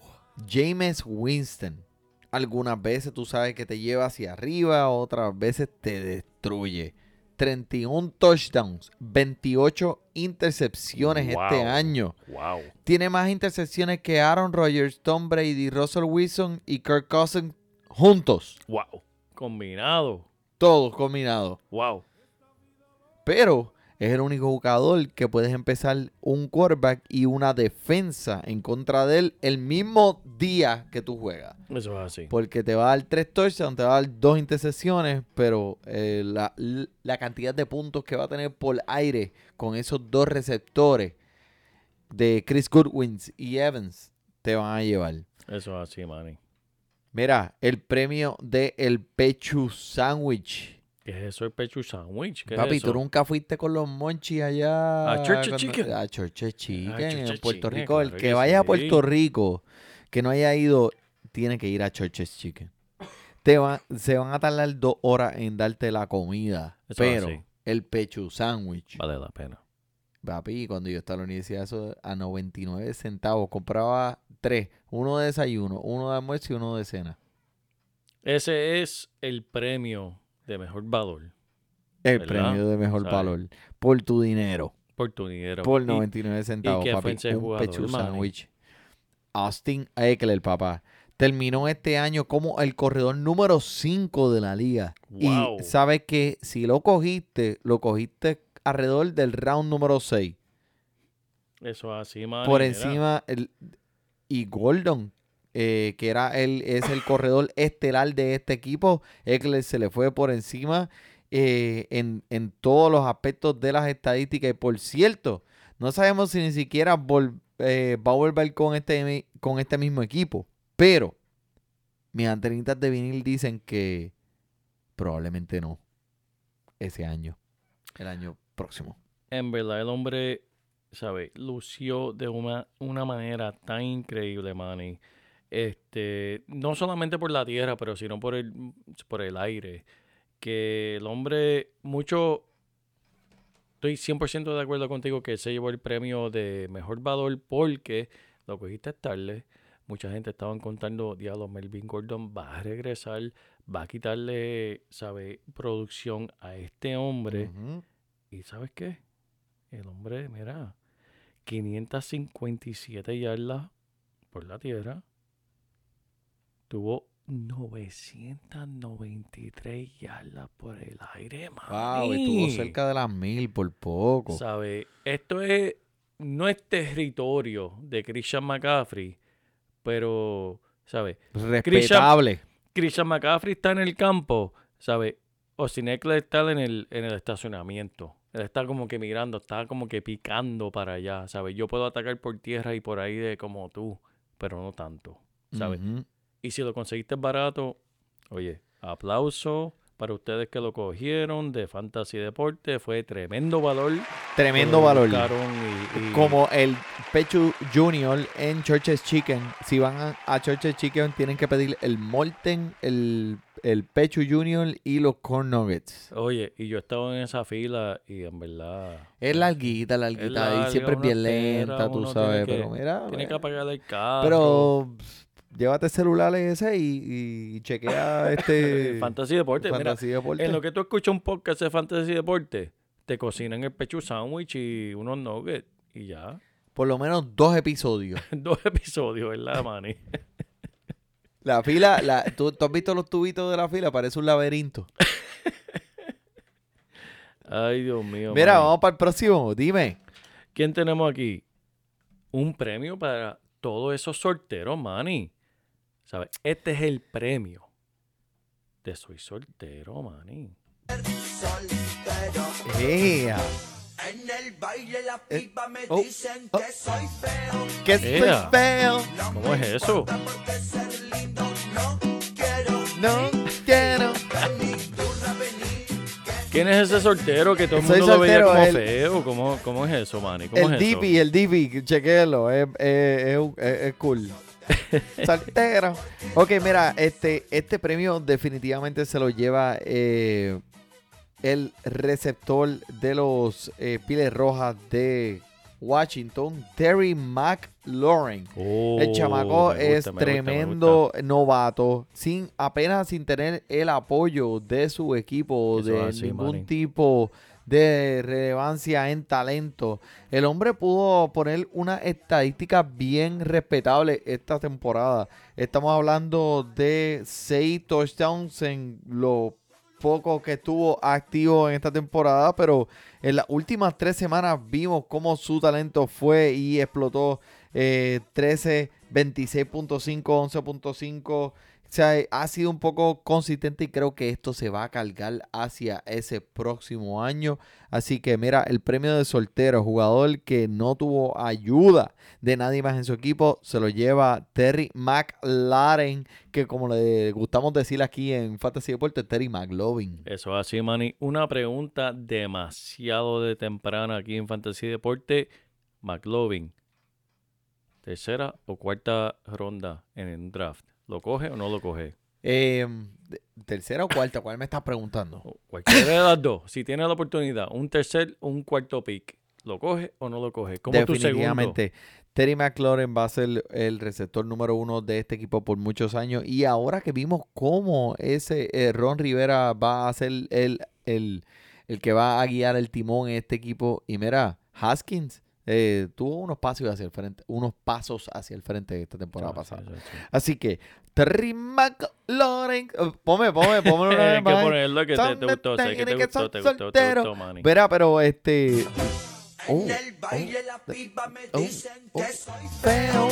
James Winston. Algunas veces tú sabes que te lleva hacia arriba, otras veces te destruye. 31 touchdowns, 28 intercepciones este año. Wow. Tiene más intercepciones que Aaron Rodgers, Tom Brady, Russell Wilson y Kirk Cousins juntos. Wow. Combinado. Todos combinados. Wow. Pero es el único jugador que puedes empezar un quarterback y una defensa en contra de él el mismo día que tú juegas. Eso es así. Porque te va a dar tres touchdowns, te va a dar dos intercepciones, pero eh, la, la cantidad de puntos que va a tener por aire con esos dos receptores de Chris Goodwin y Evans te van a llevar. Eso es así, Manny. Mira, el premio de el Pechu Sandwich. ¿Qué es eso el pecho sandwich? ¿Qué Papi, es tú nunca fuiste con los monchis allá. A Church cuando- Chicken. A Church Chicken A Church en Puerto Chicken, Rico. El claro que que vaya a. Puerto Rico, que no haya ido, tiene que ir a Church's Chicken. Te va- se van a tardar dos horas en darte la comida. Eso pero así. el pecho sándwich. Vale la pena. Papi, cuando yo estaba en la universidad, eso a 99 centavos. Compraba tres: uno de desayuno, uno de almuerzo y uno de cena. Ese es el premio de mejor valor El ¿Verdad? premio de mejor ¿Sabe? valor. Por tu dinero. por tu dinero. Por Y- 99 centavos, fue papi. un Manny? sándwich. Austin Eckler, papá. Terminó este año como el corredor número 5 de la liga. Wow. Y sabes que si lo cogiste, lo cogiste alrededor del round número 6. Eso es así, Manny. Por encima, el, y Gordon, eh, que era el, es el corredor estelar de este equipo, Eckler se le fue por encima eh, en, en todos los aspectos de las estadísticas. Y por cierto, no sabemos si ni siquiera eh, va a volver con este, con este mismo equipo. Pero mis antenitas de vinil dicen que probablemente no. Ese año. El año próximo. En verdad, el hombre, ¿sabes? Lució de una, una manera tan increíble, Manny. Este, no solamente por la tierra, pero sino por el, por el aire. Que el hombre, mucho. Estoy 100% de acuerdo contigo que se llevó el premio de mejor valor porque lo cogiste tarde. Mucha gente estaban contando, diablo, Melvin Gordon va a regresar, va a quitarle, ¿sabes? Producción a este hombre. ¿Y sabes qué? El hombre, mira, 557 yardas por la tierra. Tuvo 993 yardas por el aire, Wow, estuvo mami. cerca de las mil por poco. ¿Sabe? Esto es, no es territorio de Christian McCaffrey, pero, ¿sabe? Respetable. Christian McCaffrey está en el campo, ¿sabe? Austin Eckler está en el, en el estacionamiento. Él está como que mirando, está como que picando para allá, ¿sabes? Yo puedo atacar por tierra y por ahí de como tú, pero no tanto, ¿sabes? Ujú. Y si lo conseguiste barato, oye, aplauso, para ustedes que lo cogieron de Fantasy Deporte. Fue tremendo valor. Tremendo Lo valor. buscaron y- y- Como el Pechu Junior en Churches Chicken. Si van a, a Churches Chicken, tienen que pedir el Molten, el, el Pechu Junior y los Corn Nuggets. Oye, y yo estaba en esa fila y en verdad... Es larguita, larguita. larga, y siempre es bien lenta, tú sabes. Pero mira. Tiene que apagar el carro. Pero llévate el celular ese y, y chequea este. Fantasy Deporte. Mira, Fantasy Deporte. en lo que tú escuchas un podcast de Fantasy Deporte, te cocinan el pecho sandwich y unos nuggets y ya. Por lo menos dos episodios. Dos episodios, ¿verdad, Manny? La fila, la, ¿tú, tú has visto los tubitos de la fila? Parece un laberinto. Ay, Dios mío. Mira, Manny. vamos para el próximo. Dime. ¿Quién tenemos aquí? Un premio para todos esos solteros, Manny. ¿Sabes? Este es el premio de Soy Soltero, Manny. Ea. En el baile la Eh, pipa me oh, dicen oh. que soy feo. Que soy feo. ¿Cómo es eso? Porque ser lindo no quiero No quiero. ¿Quién es ese soltero que todo el mundo lo veía como el- feo? ¿Cómo, ¿Cómo es eso, Manny? ¿Cómo El es eso? DP, el DP, chequéelo. Es, es, es- es cool. Saltero. Ok, mira, este, este premio definitivamente se lo lleva eh, el receptor de los eh, Piles Rojas de Washington, Terry McLaurin. El Oh, chamaco me gusta, es gusta, tremendo novato, sin apenas sin tener el apoyo de su equipo, Eso de así, ningún Manny. De relevancia en talento. El hombre pudo poner una estadística bien respetable esta temporada. Estamos hablando de seis touchdowns en lo poco que estuvo activo en esta temporada, pero en las últimas tres semanas vimos cómo su talento fue y explotó eh, 13, 26.5, 11.5. Sea, ha sido un poco consistente y creo que esto se va a cargar hacia ese próximo año. Así que mira, el premio de soltero, jugador que no tuvo ayuda de nadie más en su equipo, se lo lleva Terry McLaren, que como le gustamos decir aquí en Fantasy Deporte, Terry McLovin. Eso es así, Manny. Una pregunta demasiado de temprana aquí en Fantasy Deporte. McLovin, tercera o cuarta ronda en el draft. ¿Lo coge o no lo coge? Eh, ¿Tercera o cuarta? ¿Cuál me estás preguntando? Cualquiera de las dos. Si tiene la oportunidad, un tercer o un cuarto pick, ¿lo coge o no lo coge? Tu segundo. Definitivamente. Terry McLaurin va a ser el receptor número uno de este equipo por muchos años. Y ahora que vimos cómo ese eh, Ron Rivera va a ser el, el, el que va a guiar el timón en este equipo. Y mira, Haskins eh, tuvo unos pasos hacia el frente, unos pasos hacia el frente esta temporada Sí, sí, pasada. sí, sí. Así que, Terry McLaurin. eh, Ponme, ponme, ponme una vez que más. ponerlo que te, te gustó, sé que te que gustó, te gustó, te gustó, Manny. Verá, pero este. Oh, En el baile la pipa me oh, dicen oh, que soy feo.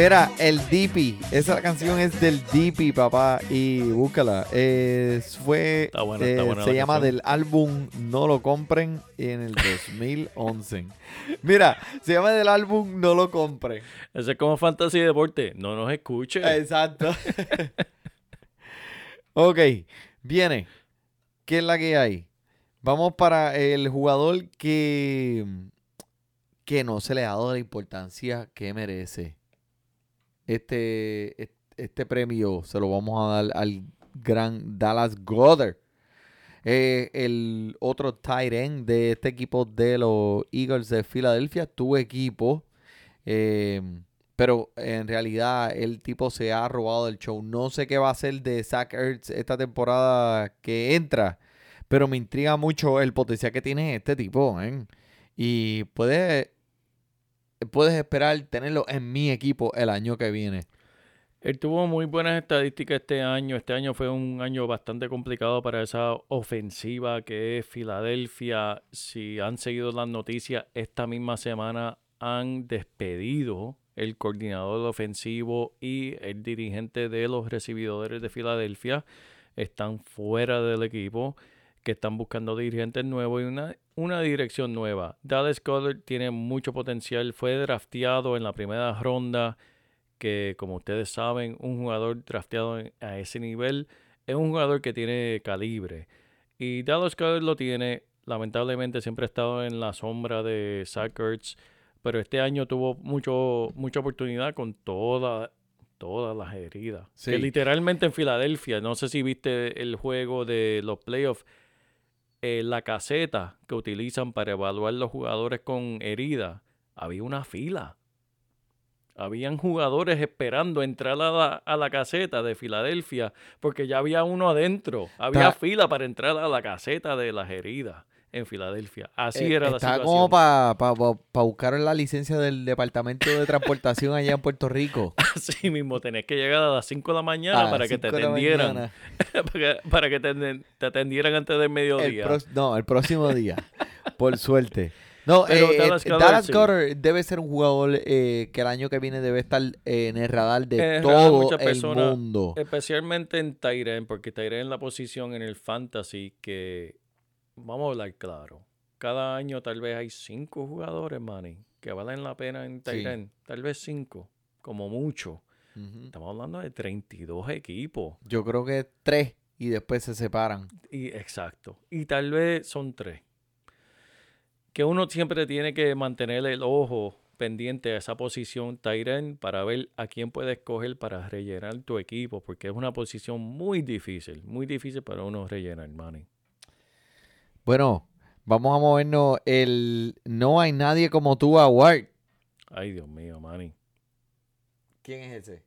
Me Era el DP. Esa canción es del DP, papá. Y búscala. Eh, fue. Está buena, eh, está buena se la llama canción. del álbum No lo compren en el 2011. Mira, se llama del álbum No lo compren. Ese es como Fantasy Deporte. No nos escuche. Exacto. ok, viene. ¿Qué es la que hay? Vamos para el jugador que, que no se le ha dado la importancia que merece. Este, est- este premio se lo vamos a dar al gran Dallas Goddard. Eh, el otro tight end de este equipo de los Eagles de Filadelfia, tu equipo. Eh, pero en realidad el tipo se ha robado el show. No sé qué va a hacer de Zach Ertz esta temporada que entra. Pero me intriga mucho el potencial que tiene este tipo. ¿eh? Y puedes, puedes esperar tenerlo en mi equipo el año que viene. Él tuvo muy buenas estadísticas este año. Este año fue un año bastante complicado para esa ofensiva que es Filadelfia. Si han seguido las noticias, esta misma semana han despedido el coordinador ofensivo y el dirigente de los recibidores de Filadelfia. Están fuera del equipo, que están buscando dirigentes nuevos y una, una dirección nueva. Dallas Goddard tiene mucho potencial. Fue drafteado en la primera ronda, que como ustedes saben, un jugador drafteado a ese nivel es un jugador que tiene calibre. Y Dallas Goddard lo tiene. Lamentablemente siempre ha estado en la sombra de Zach Ertz, pero este año tuvo mucho, mucha oportunidad con toda, todas las heridas. Sí. Que literalmente en Filadelfia, no sé si viste el juego de los playoffs, eh, la caseta que utilizan para evaluar los jugadores con heridas, había una fila. Habían jugadores esperando entrar a la, a la caseta de Filadelfia porque ya había uno adentro. Había Ta- fila para entrar a la caseta de las heridas en Filadelfia. Así Eh, era la Está situación. como para buscar la licencia del Departamento de Transportación allá en Puerto Rico. Así mismo, tenés que llegar a las 5 de la mañana A las para que te de atendieran. para que, para que te, aten- te atendieran antes del El mediodía. pro- no, el próximo día. por suerte. No, Pero eh, Dallas Goedert, Dallas sí. Goedert debe ser un jugador eh, que el año que viene debe estar eh, en el radar de todo el mundo. Especialmente en Tyren, porque Tyren es la posición en el fantasy que, vamos a hablar claro, cada año tal vez hay cinco jugadores, Manny, que valen la pena en Sí. Tyren. Tal vez cinco, como mucho. Estamos hablando de 32 equipos. Yo creo que tres y después se separan. Y, exacto. Y tal vez son tres. Que uno siempre tiene que mantener el ojo pendiente a esa posición Tyren para ver a quién puede escoger para rellenar tu equipo, porque es una posición muy difícil, muy difícil para uno rellenar, Manny. Bueno, vamos a movernos. El No hay nadie como tú, Award. Ay, Dios mío, Manny. ¿Quién es ese?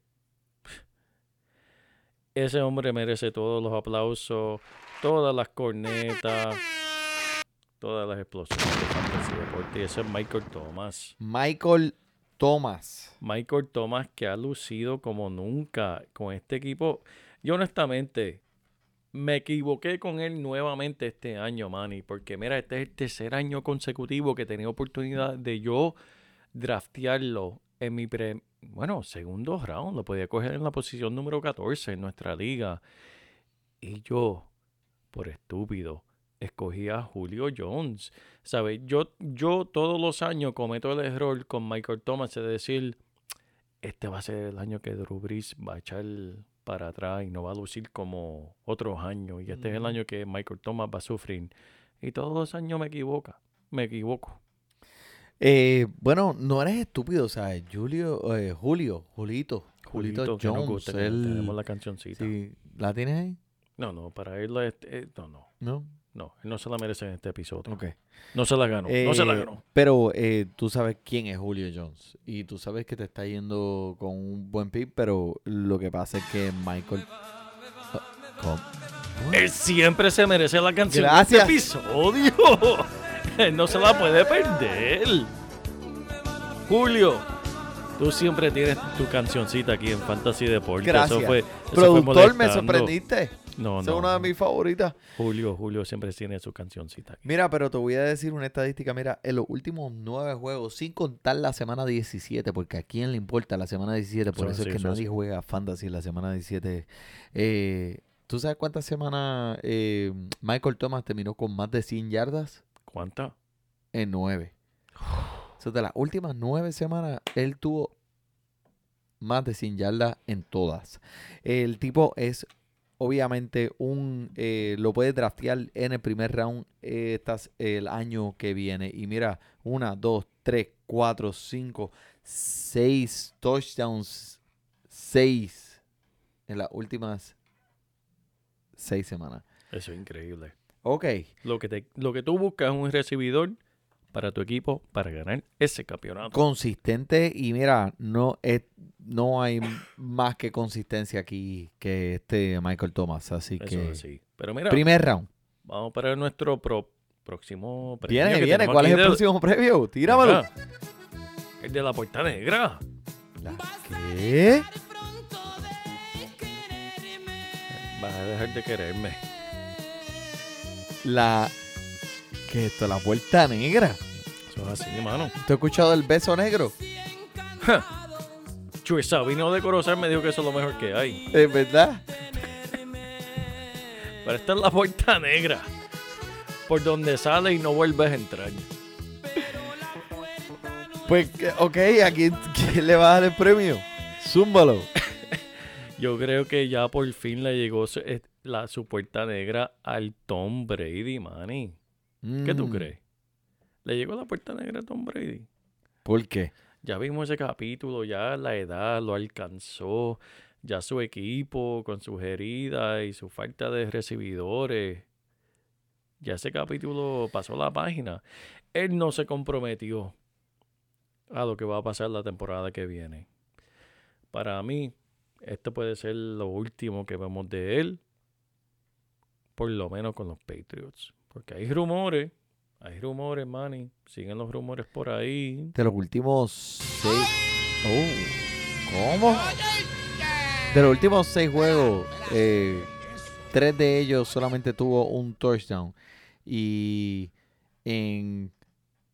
Ese hombre merece todos los aplausos, todas las cornetas, todas las explosiones de fantasy deporte. Ese es Michael Thomas. Michael Thomas. Michael Thomas que ha lucido como nunca con este equipo. Yo honestamente me equivoqué con él nuevamente este año, Manny, porque mira, este es el tercer año consecutivo que tenido oportunidad de yo draftearlo en mi pre- bueno, segundo round, lo podía coger en la posición número 14 en nuestra liga. Y yo, por estúpido, escogí a Julio Jones. ¿Sabes? Yo, yo todos los años cometo el error con Michael Thomas de decir, este va a ser el año que Drew Brees va a echar para atrás y no va a lucir como otros años. Y este es el año que Michael Thomas va a sufrir. Y todos los años me equivoca. Me equivoco. Eh, bueno, no eres estúpido, ¿sabes? Julio, eh, Julio, Julito, Julito, Julito, que nos Jones. gusta, tenemos la cancioncita. sí, ¿La tienes ahí? No, no, para él, eh, no, no, No. No, él no se la merece en este episodio. No se la ganó, no se la Eh, ganó. Pero eh, tú sabes quién es Julio Jones. Y tú sabes que te está yendo con un buen pick, pero lo que pasa es que Michael. Él siempre se merece la canción Gracias. de este episodio. Él no se la puede perder. Julio, tú siempre tienes tu cancioncita aquí en Fantasy Deporte. Gracias. Eso fue, eso fue Productor, me sorprendiste. No, Esa es una de mis favoritas. Julio, Julio siempre tiene su cancioncita aquí. Mira, pero te voy a decir una estadística. Mira, en los últimos nueve juegos, sin contar la semana 17, porque a quién le importa la semana 17, por Eso eso sí, es que nadie sí. juega fantasy la semana 17. Eh, ¿Tú sabes cuántas semanas eh, Michael Thomas terminó con más de 100 yardas? ¿Cuánta? En nueve. O sea, de las últimas nueve semanas, él tuvo más de 100 yardas en todas. El tipo es obviamente un... eh, lo puede draftear en el primer round eh, estas, el año que viene. Y mira, una, dos, tres, cuatro, cinco, seis touchdowns. Seis en las últimas seis semanas. Eso es increíble. Ok. Lo que, te, lo que tú buscas es un recibidor para tu equipo para ganar ese campeonato. consistente y mira, no es, no hay más que consistencia aquí que este Michael Thomas, así Eso que es así. Pero mira, primer round. vamos para nuestro pro- próximo premio Viene, viene, ¿cuál es el de- próximo previo? Tíramelo. El de la puerta negra. La- ¿Qué? Vas a dejar de quererme. La ¿Qué es esto? La puerta negra. Eso es así, hermano. ¿Tú has escuchado el beso negro? Chuy Sabino de Corozal me dijo que eso es lo mejor que hay. Es verdad. Pero esta es la puerta negra. por donde sale y no vuelves a entrar. Pues, ok, ¿a quién, quién le va a dar el premio? Zúmbalo. Yo creo que ya por fin le llegó su, eh, la, su puerta negra al Tom Brady, Manny. ¿Qué tú Mm, crees? ¿Le llegó la puerta negra a Tom Brady? ¿Por qué? Ya vimos ese capítulo, ya la edad lo alcanzó, ya su equipo con sus heridas y su falta de recibidores. Ya ese capítulo pasó la página. Él no se comprometió a lo que va a pasar la temporada que viene. Para mí, esto puede ser lo último que vemos de él, por lo menos con los Patriots. Porque hay rumores, hay rumores, Manny. Siguen los rumores por ahí. De los últimos seis. Oh, ¿Cómo? De los últimos seis juegos, eh, tres de ellos solamente tuvo un touchdown. Y en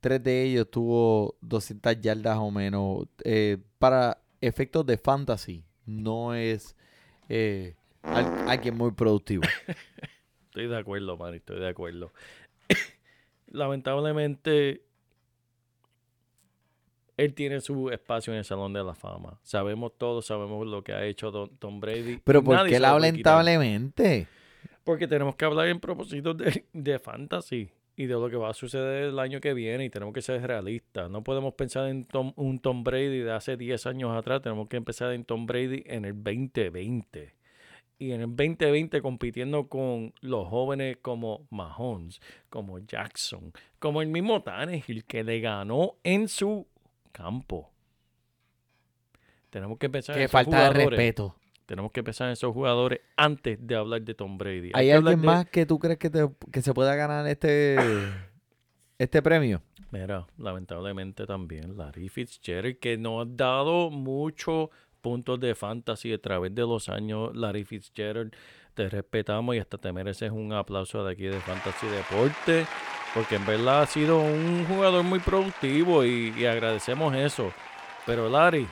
tres de ellos tuvo 200 yardas o menos. Eh, para efectos de fantasy, no es eh, al- alguien muy productivo. Estoy de acuerdo, Manny, estoy de acuerdo. Lamentablemente, él tiene su espacio en el Salón de la Fama. Sabemos todos, sabemos lo que ha hecho Don- Tom Brady. Pero ¿por qué lamentablemente? Porque tenemos que hablar en propósito de, de fantasy y de lo que va a suceder el año que viene y tenemos que ser realistas. No podemos pensar en Tom- un Tom Brady de hace 10 años atrás, tenemos que empezar en Tom Brady en el 2020. Y en el 2020 compitiendo con los jóvenes como Mahomes, como Jackson, como el mismo Tannehill que le ganó en su campo. Tenemos que pensar en Que esos falta de jugadores. respeto. Tenemos que pensar en esos jugadores antes de hablar de Tom Brady. ¿Hay alguien de- más que tú crees que, te- que se pueda ganar este, este premio? Mira, lamentablemente también Larry Fitzgerald, que nos ha dado muchos puntos de fantasy a través de los años. Larry Fitzgerald, te respetamos y hasta te mereces un aplauso de aquí de Fantasy Deporte, porque en verdad ha sido un jugador muy productivo y, y agradecemos eso. Pero Larry,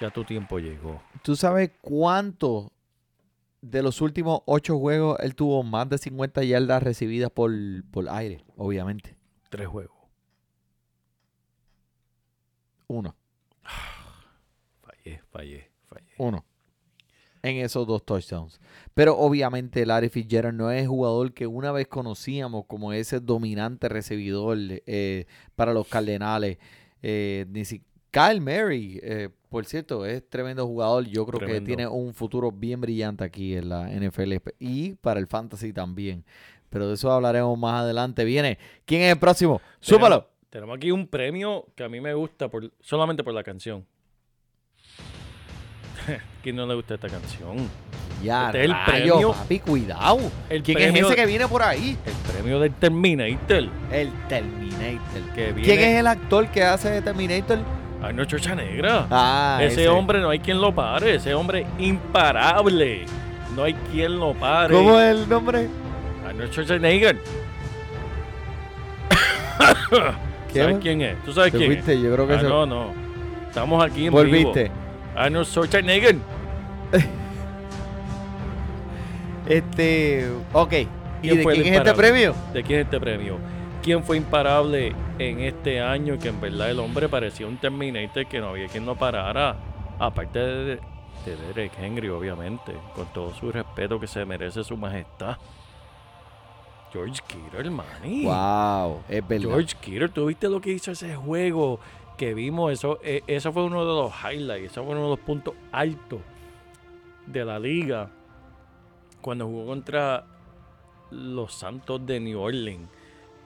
ya tu tiempo llegó. ¿Tú sabes cuánto de los últimos ocho juegos él tuvo más de 50 yardas recibidas por, por aire? Obviamente. Tres juegos. Uno. Fallé, fallé, fallé. Uno. En esos dos touchdowns. Pero obviamente Larry Fitzgerald no es el jugador que una vez conocíamos como ese dominante recibidor eh, para los Cardenales. Eh, ni si- Kyle Murray, eh, por cierto, es tremendo jugador. Yo creo Tremendo. que tiene un futuro bien brillante aquí en la NFL y para el fantasy también. Pero de eso hablaremos más adelante. Viene. ¿Quién es el próximo? ¡Súpalo! Tenemos, tenemos aquí un premio que a mí me gusta por, solamente por la canción. ¿Quién no le gusta esta canción? Ya, Este es el premio. papi, cuidado. El ¿Quién es premio- ese que viene por ahí? El premio del Terminator. El Terminator. Que viene ¿Quién es el actor que hace de Terminator? Arnold Schwarzenegger. Ah, ese, hombre no hay quien lo pare. Ese hombre imparable. No hay quien lo pare. ¿Cómo es el nombre? Arnold Schwarzenegger. ¿Sabes quién es? ¿Tú sabes quién fuiste, es? yo creo que Ah, se- no, no. Estamos aquí en Volviste. vivo. Arnold Schwarzenegger. Este, ok. ¿Y ¿Quién de quién es este premio? ¿De quién es este premio? ¿Quién fue imparable en este año que en verdad el hombre parecía un Terminator que no había quien lo parara? Aparte de, de Derek Henry, obviamente, con todo su respeto que se merece su majestad. George Kittle, manny. Wow, es verdad. George Kittle, ¿tú viste lo que hizo ese juego que vimos? Eso, eh, eso fue uno de los highlights, eso fue uno de los puntos altos de la liga cuando jugó contra los Santos de New Orleans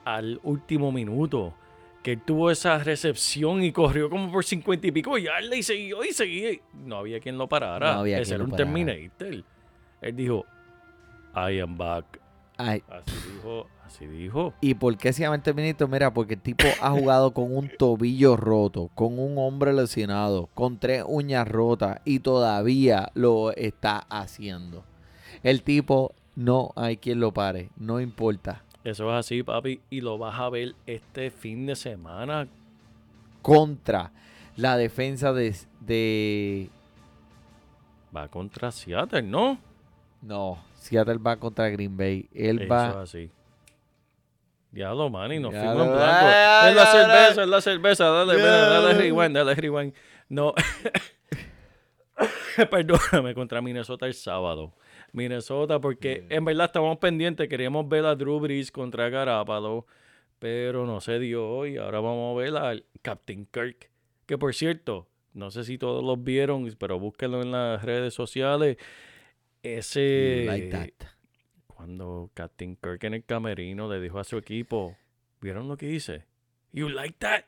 al último minuto. Que él tuvo esa recepción y corrió como por 50 y pico yardas y siguió y seguía. No había quien lo parara. No había Ese quien era lo un parara. Terminator. Él dijo, I am back. Así dijo, así dijo. ¿Y por qué se llama el? Mira, porque el tipo ha jugado con un tobillo roto, con un hombre lesionado, con tres uñas rotas y todavía lo está haciendo. El tipo no hay quien lo pare, no importa. Eso es así, papi, y lo vas a ver este fin de semana. Contra la defensa de, de Va contra Seattle, ¿no? No, Seattle va contra Green Bay. Él Eso va es así. Diablo, Manny, nos Ya fuimos en blanco. Ay, es la ay, cerveza, ay. es la cerveza. Dale, mira, dale rewind, dale rewind. No. Perdóname, contra Minnesota el sábado. Minnesota, porque en verdad estábamos pendientes, queríamos ver a Drew Brees contra Garapalo, pero no se dio y ahora vamos a ver al Captain Kirk, que por cierto, no sé si todos los vieron, pero búsquenlo en las redes sociales. Ese Like that. Cuando Captain Kirk en el camerino le dijo a su equipo, ¿vieron lo que hice? You like that?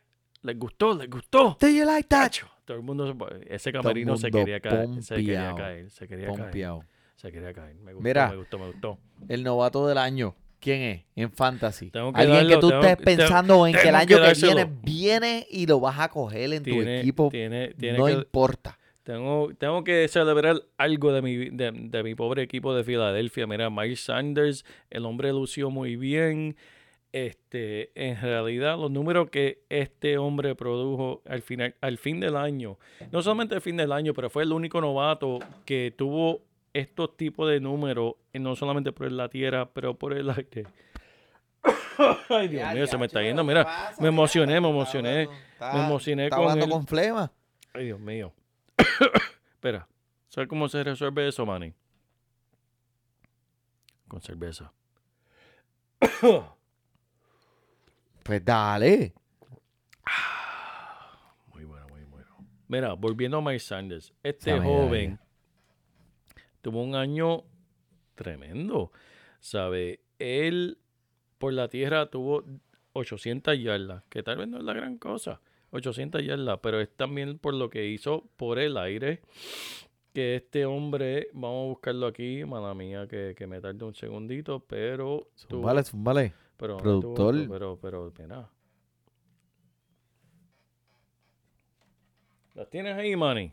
¿Les gustó? ¿Les gustó? Do you like that? Todo el mundo, se- ese camerino se quería caer, se quería caer, se quería caer, se quería caer. Me gustó, Mira. me gustó, me gustó. El novato del año. ¿Quién es? En Fantasy. Tengo que Alguien que tú tengo- estés tengo- pensando en que el año que viene viene y lo vas a coger en tu equipo. tiene no que, importa. Tengo, tengo que celebrar algo de mi, de, de mi pobre equipo de Filadelfia. Mira, Miles Sanders, el hombre lució muy bien. Este, en realidad, los números que este hombre produjo al final, al fin del año, no solamente al fin del año, pero fue el único novato que tuvo estos tipos de números, eh, no solamente por la tierra, pero por el aire. Ay, Dios mío, se me está yendo. Mira, me emocioné, me emocioné. Me emocioné Está con con flema. Ay, Dios mío. Espera, ¿sabes cómo se resuelve eso, Manny? Con cerveza. Pues dale. Muy bueno, muy bueno. Mira, volviendo a Mike Sanders, este joven tuvo un año tremendo. ¿Sabe? Él por la tierra tuvo 800 yardas, que tal vez no es la gran cosa. 800 yardas, pero es también por lo que hizo por el aire. Que este hombre, vamos a buscarlo aquí, mala mía, que, que me tarde un segundito, pero tuvo- Zúmbale, zúmbale. pero, Productor. pero, pero, mira. ¿Las tienes ahí, Manny?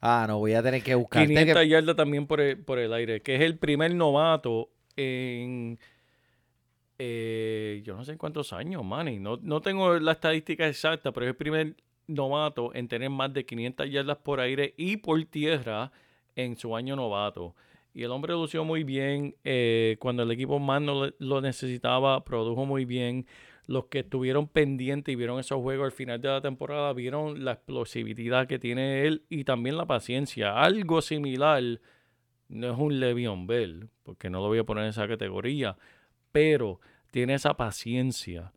Ah, no, voy a tener que buscarte. 500 que- yardas también por el, por el aire, que es el primer novato en... eh, yo no sé en cuántos años, Manny. No, no tengo la estadística exacta, pero es el primer novato en tener más de 500 yardas por aire y por tierra en su año novato. Y el hombre lució muy bien. eh, cuando el equipo más no lo necesitaba, produjo muy bien. Los que estuvieron pendientes y vieron esos juegos al final de la temporada, vieron la explosividad que tiene él y también la paciencia. Algo similar, no es un Le'Veon Bell, porque no lo voy a poner en esa categoría, pero tiene esa paciencia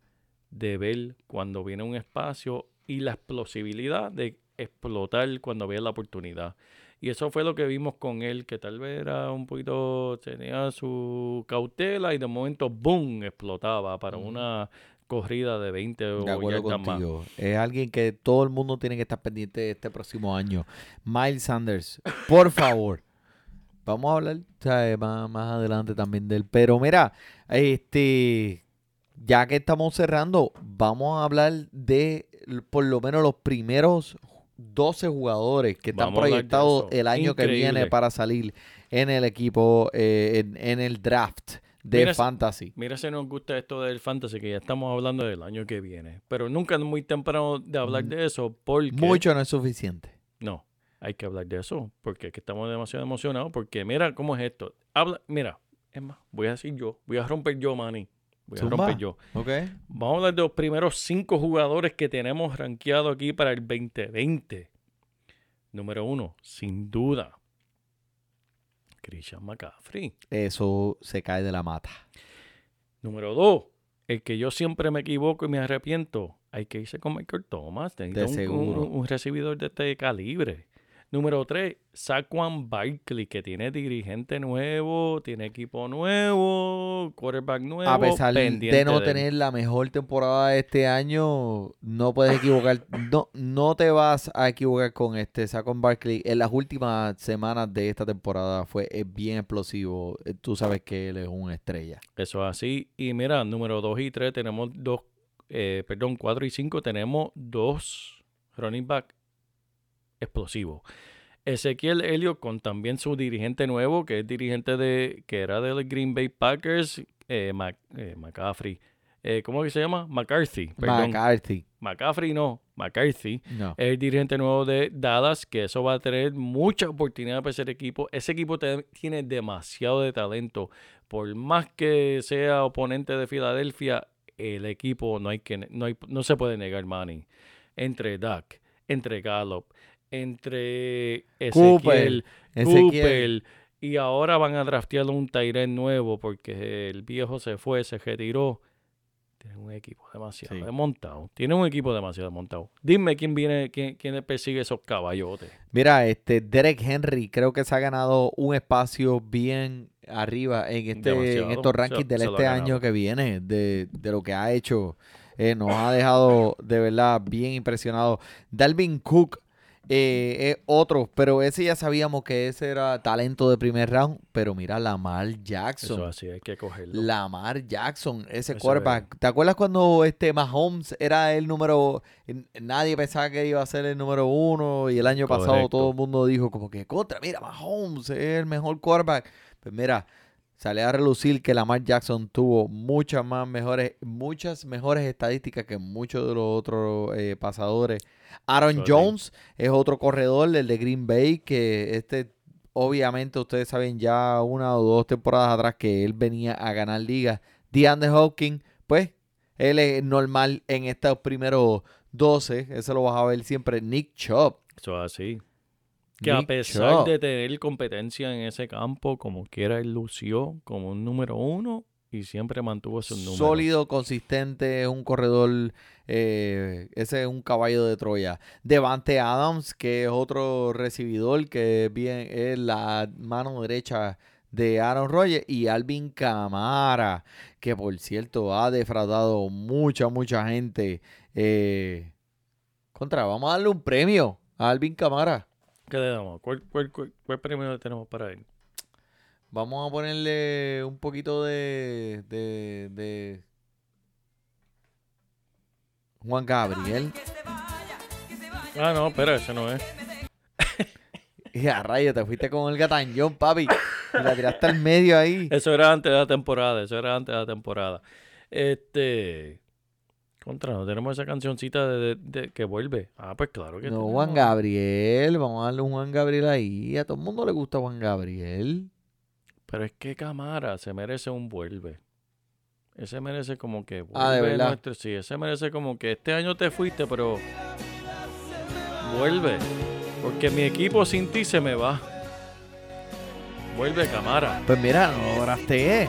de ver cuando viene un espacio y la explosibilidad de explotar cuando ve la oportunidad. Y eso fue lo que vimos con él, que tal vez era un poquito, tenía su cautela y de momento, ¡boom!, explotaba para una corrida de 20 o De acuerdo yardas más. Es alguien que todo el mundo tiene que estar pendiente este próximo año. Miles Sanders, por favor. Vamos a hablar ¿sabes? Más, más adelante también de él. Pero mira, este, ya que estamos cerrando, vamos a hablar de por lo menos los primeros 12 jugadores que están Vamos proyectados el año que viene para salir en el equipo, eh, en, en el draft de Mira, Fantasy. Mira si nos gusta esto del fantasy, que ya estamos hablando del año que viene. Pero nunca es muy temprano de hablar de eso, porque... Mucho no es suficiente. Hay que hablar de eso, porque es que estamos demasiado emocionados, porque mira cómo es esto. Habla, mira, es más, voy a decir yo, voy a romper yo, Manny. Voy a Zumba. romper yo. ¿Ok? Vamos a hablar de los primeros cinco jugadores que tenemos rankeados aquí para el 2020. Número uno, sin duda, Christian McCaffrey. Eso se cae de la mata. Número dos, el que yo siempre me equivoco y me arrepiento, hay que irse con Michael Thomas. Necesita un, seguro. un- un recibidor de este calibre. Número tres, Saquon Barkley, que tiene dirigente nuevo, tiene equipo nuevo, quarterback nuevo. A pesar pendiente de no tener la mejor temporada de este año, no puedes equivocar. No, no te vas a equivocar con este Saquon Barkley. En las últimas semanas de esta temporada fue es bien explosivo. Eh, Tú sabes que él es una estrella. Eso es así. Y mira, número 2 y 3 tenemos dos, eh, perdón, 4 y 5 tenemos dos running back explosivos. Ezequiel Elliott con también su dirigente nuevo, que es dirigente de, que era del Green Bay Packers, eh, Mac- eh, McCaffrey. Eh, ¿Cómo que se llama? McCarthy. Perdón. McCarthy. McCaffrey no, McCarthy. No. Es el dirigente nuevo de Dallas, que eso va a tener mucha oportunidad para ese equipo. Ese equipo te- tiene demasiado de talento. Por más que sea oponente de Filadelfia, el equipo no hay que no hay, no se puede negar Manny. Entre Dak, entre Gallup, entre Ezequiel, Ezequiel. Cooper, y ahora van a draftear un Tyrell nuevo porque el viejo se fue, se retiró. Tienen un equipo demasiado Sí. montado. Tienen un equipo demasiado montado. Dime quién viene, quién, quién persigue esos caballotes. Mira, este Derek Henry creo que se ha ganado un espacio bien arriba en este en estos Se- rankings del se ha este año que viene de, de lo que ha hecho eh, nos ha dejado de verdad bien impresionados Dalvin Cook eh, es otro pero ese ya sabíamos que ese era talento de primer round pero mira Lamar Eso Jackson así, hay que cogerlo. Lamar Jackson, ese Eso quarterback. ¿Te acuerdas cuando este Mahomes era el número... Nadie pensaba que iba a ser el número uno y el año pasado todo el mundo dijo como que contra, mira, Mahomes es el mejor quarterback. Pues mira, sale a relucir que Lamar Jackson tuvo muchas más mejores, muchas mejores estadísticas que muchos de los otros eh, pasadores. Aaron. Jones es otro corredor, el de Green Bay, que este obviamente ustedes saben ya una o dos temporadas atrás que él venía a ganar ligas. DeAndre Hopkins, pues, él es normal en estos primeros 12. Eso lo vas a ver siempre. Nick Chubb. Eso es así. Que a pesar de tener competencia en ese campo, como quiera, él lució como un número uno y siempre mantuvo sus números. Sólido, consistente, es un corredor. eh, ese es un caballo de Troya. Devante Adams, que es otro recibidor que es bien es la mano derecha de Aaron Rodgers. Y Alvin Camara, que por cierto ha defraudado mucha, mucha gente. eh, contra, vamos a darle un premio a Alvin Camara. ¿Qué le damos? ¿Cuál, cuál, cuál, cuál premio tenemos para él? Vamos a ponerle un poquito de, de, de Juan Gabriel. Ah, no, espera, ese no es. Y a rayo, te fuiste con el gatañón, papi. Y la tiraste al medio ahí. Eso era antes de la temporada, eso era antes de la temporada. Este. Contra, no tenemos esa cancioncita de, de- de- que vuelve. Ah, pues claro que No, tenemos. Juan Gabriel. Vamos a darle un Juan Gabriel ahí. A todo el mundo le gusta Juan Gabriel. Pero es que Camara se merece un vuelve. Ese merece como que Ah, ¿de vuelve verdad? nuestro- sí, ese merece como que este año te fuiste, pero vuelve. Porque mi equipo sin ti se me va. Vuelve Camara. Pues mira, no lo drafteé.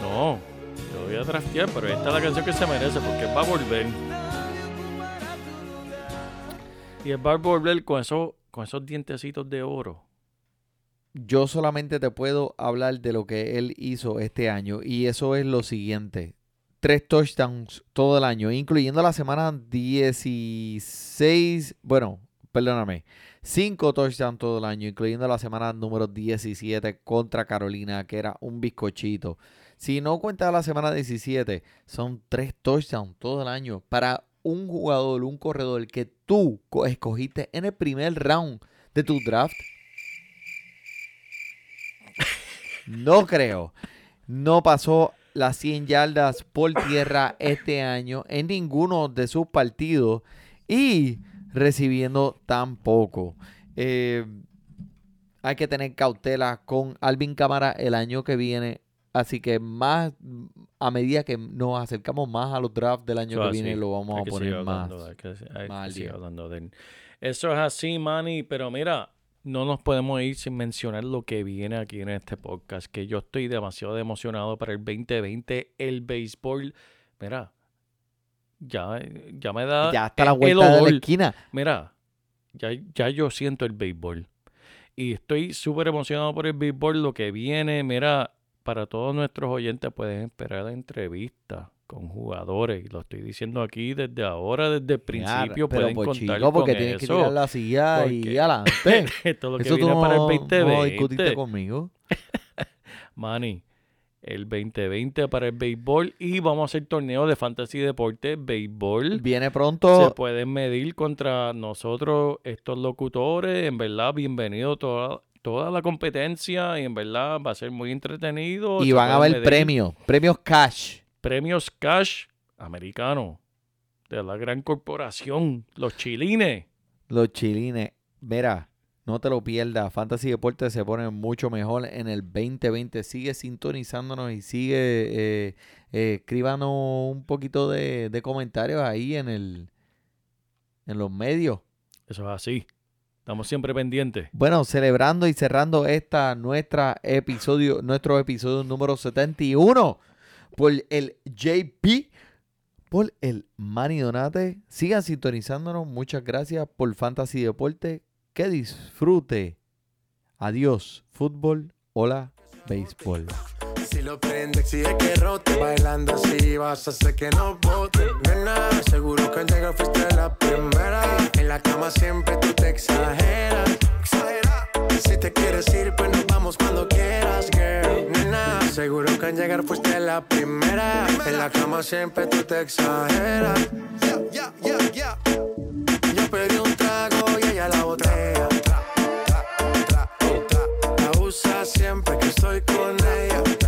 No, voy a draftear, pero esta es la canción que se merece porque va a volver. Y él va a volver con esos, con esos dientecitos de oro. Yo solamente te puedo hablar de lo que él hizo este año. Y eso es lo siguiente. Tres touchdowns todo el año, incluyendo la semana 16. Bueno, perdóname. Cinco touchdowns todo el año, incluyendo la semana número 17 contra Carolina, que era un bizcochito. Si no cuentas la semana 17, son tres touchdowns todo el año para un jugador, un corredor que tú co- escogiste en el primer round de tu draft. No creo. No pasó las 100 yardas por tierra este año en ninguno de sus partidos y recibiendo tan poco. Eh, hay que tener cautela con Alvin Cámara el año que viene. Así que más a medida que nos acercamos más a los drafts del año que es viene, lo vamos a poner más. hablando, que, que hablando de. Eso es así, Manny, pero mira, no nos podemos ir sin mencionar lo que viene aquí en este podcast, que yo estoy demasiado emocionado para el 2020, el béisbol. Mira, ya, ya me da Ya está la el vuelta de la esquina. Mira, ya, ya yo siento el béisbol. Y estoy súper emocionado por el béisbol, lo que viene. Mira, para todos nuestros oyentes pueden esperar entrevistas con jugadores. Y lo estoy diciendo aquí desde ahora, desde el principio. pero pueden pues contar chico, porque con tienes que eso. tirar la silla y adelante. Esto es lo que Eso tú no, para el no 2020. discutiste conmigo. Manny, el 2020 para el béisbol. Y vamos a hacer torneo de fantasy deporte, béisbol. Viene se pronto. pueden medir contra nosotros, estos locutores. En verdad, bienvenido toda, toda la competencia y en verdad va a ser muy entretenido. Y van a haber premios. Premios cash. Premios cash americanos de la gran corporación, los chilines. Los chilines. Mira, No te lo pierdas. Fantasy Deportes se pone mucho mejor en el 2020. Sigue sintonizándonos y sigue eh, eh, escríbanos un poquito de, de comentarios ahí en el en los medios. Eso es así. Estamos siempre pendientes. Bueno, celebrando y cerrando esta nuestra episodio, nuestro episodio número 71 por el JP, por el Manny Donate. Sigan sintonizándonos. Muchas gracias por Fantasy Deporte. Que disfrute. Adiós, fútbol. Hola, béisbol. Si lo prende, exige que rote. Bailando así vas a hacer que no bote. Nena, seguro que al llegar fuiste la primera. En la cama siempre tú te exageras. Exagera. Si te quieres ir, pues nos vamos cuando quieras, girl. Nena, seguro que al llegar fuiste la primera. En la cama siempre tú te exageras. Yeah, yeah, yeah, Yo pedí un trago y ella la botella. La usa siempre que estoy con ella